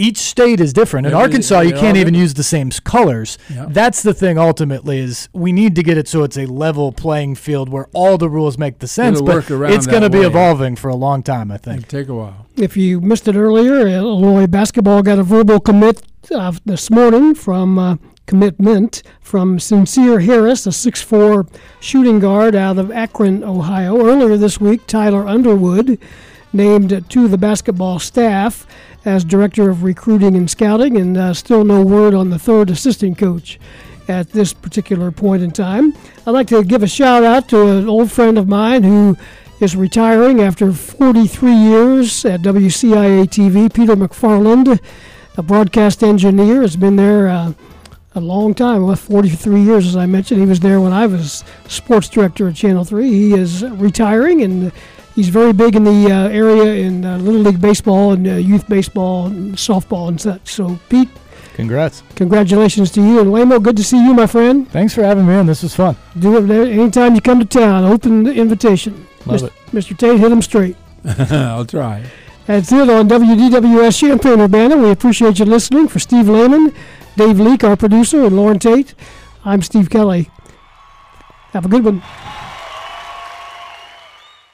each state is different. In Arkansas, you can't even use the same colors. Yeah. That's the thing. Ultimately, is we need to get it so it's a level playing field where all the rules make the sense. It'll but it's going to be evolving for a long time. I think. It'll take a while. If you missed it earlier, Illinois basketball got a verbal commit uh, this morning from uh, commitment from Sencire Harris, a 6'4 shooting guard out of Akron, Ohio. Earlier this week, Tyler Underwood named to the basketball staff as director of recruiting and scouting, and uh, still no word on the third assistant coach at this particular point in time. I'd like to give a shout out to an old friend of mine who is retiring after 43 years at WCIA TV, Peter McFarland, a broadcast engineer, has been there. Uh, a long time, with 43 years, as I mentioned. He was there when I was sports director at Channel 3. He is retiring and he's very big in the uh, area in uh, Little League Baseball and uh, youth baseball and softball and such. So, Pete. Congrats. Congratulations to you. And Waymo, good to see you, my friend. Thanks for having me on. This was fun. Do it anytime you come to town. Open the invitation. Love Mr. it. Mr. Tate, hit him straight. *laughs* I'll try. That's it on WDWS Champaign Urbana. We appreciate you listening. For Steve Layman, Dave Leake, our producer, and Loren Tate, I'm Steve Kelly. Have a good one.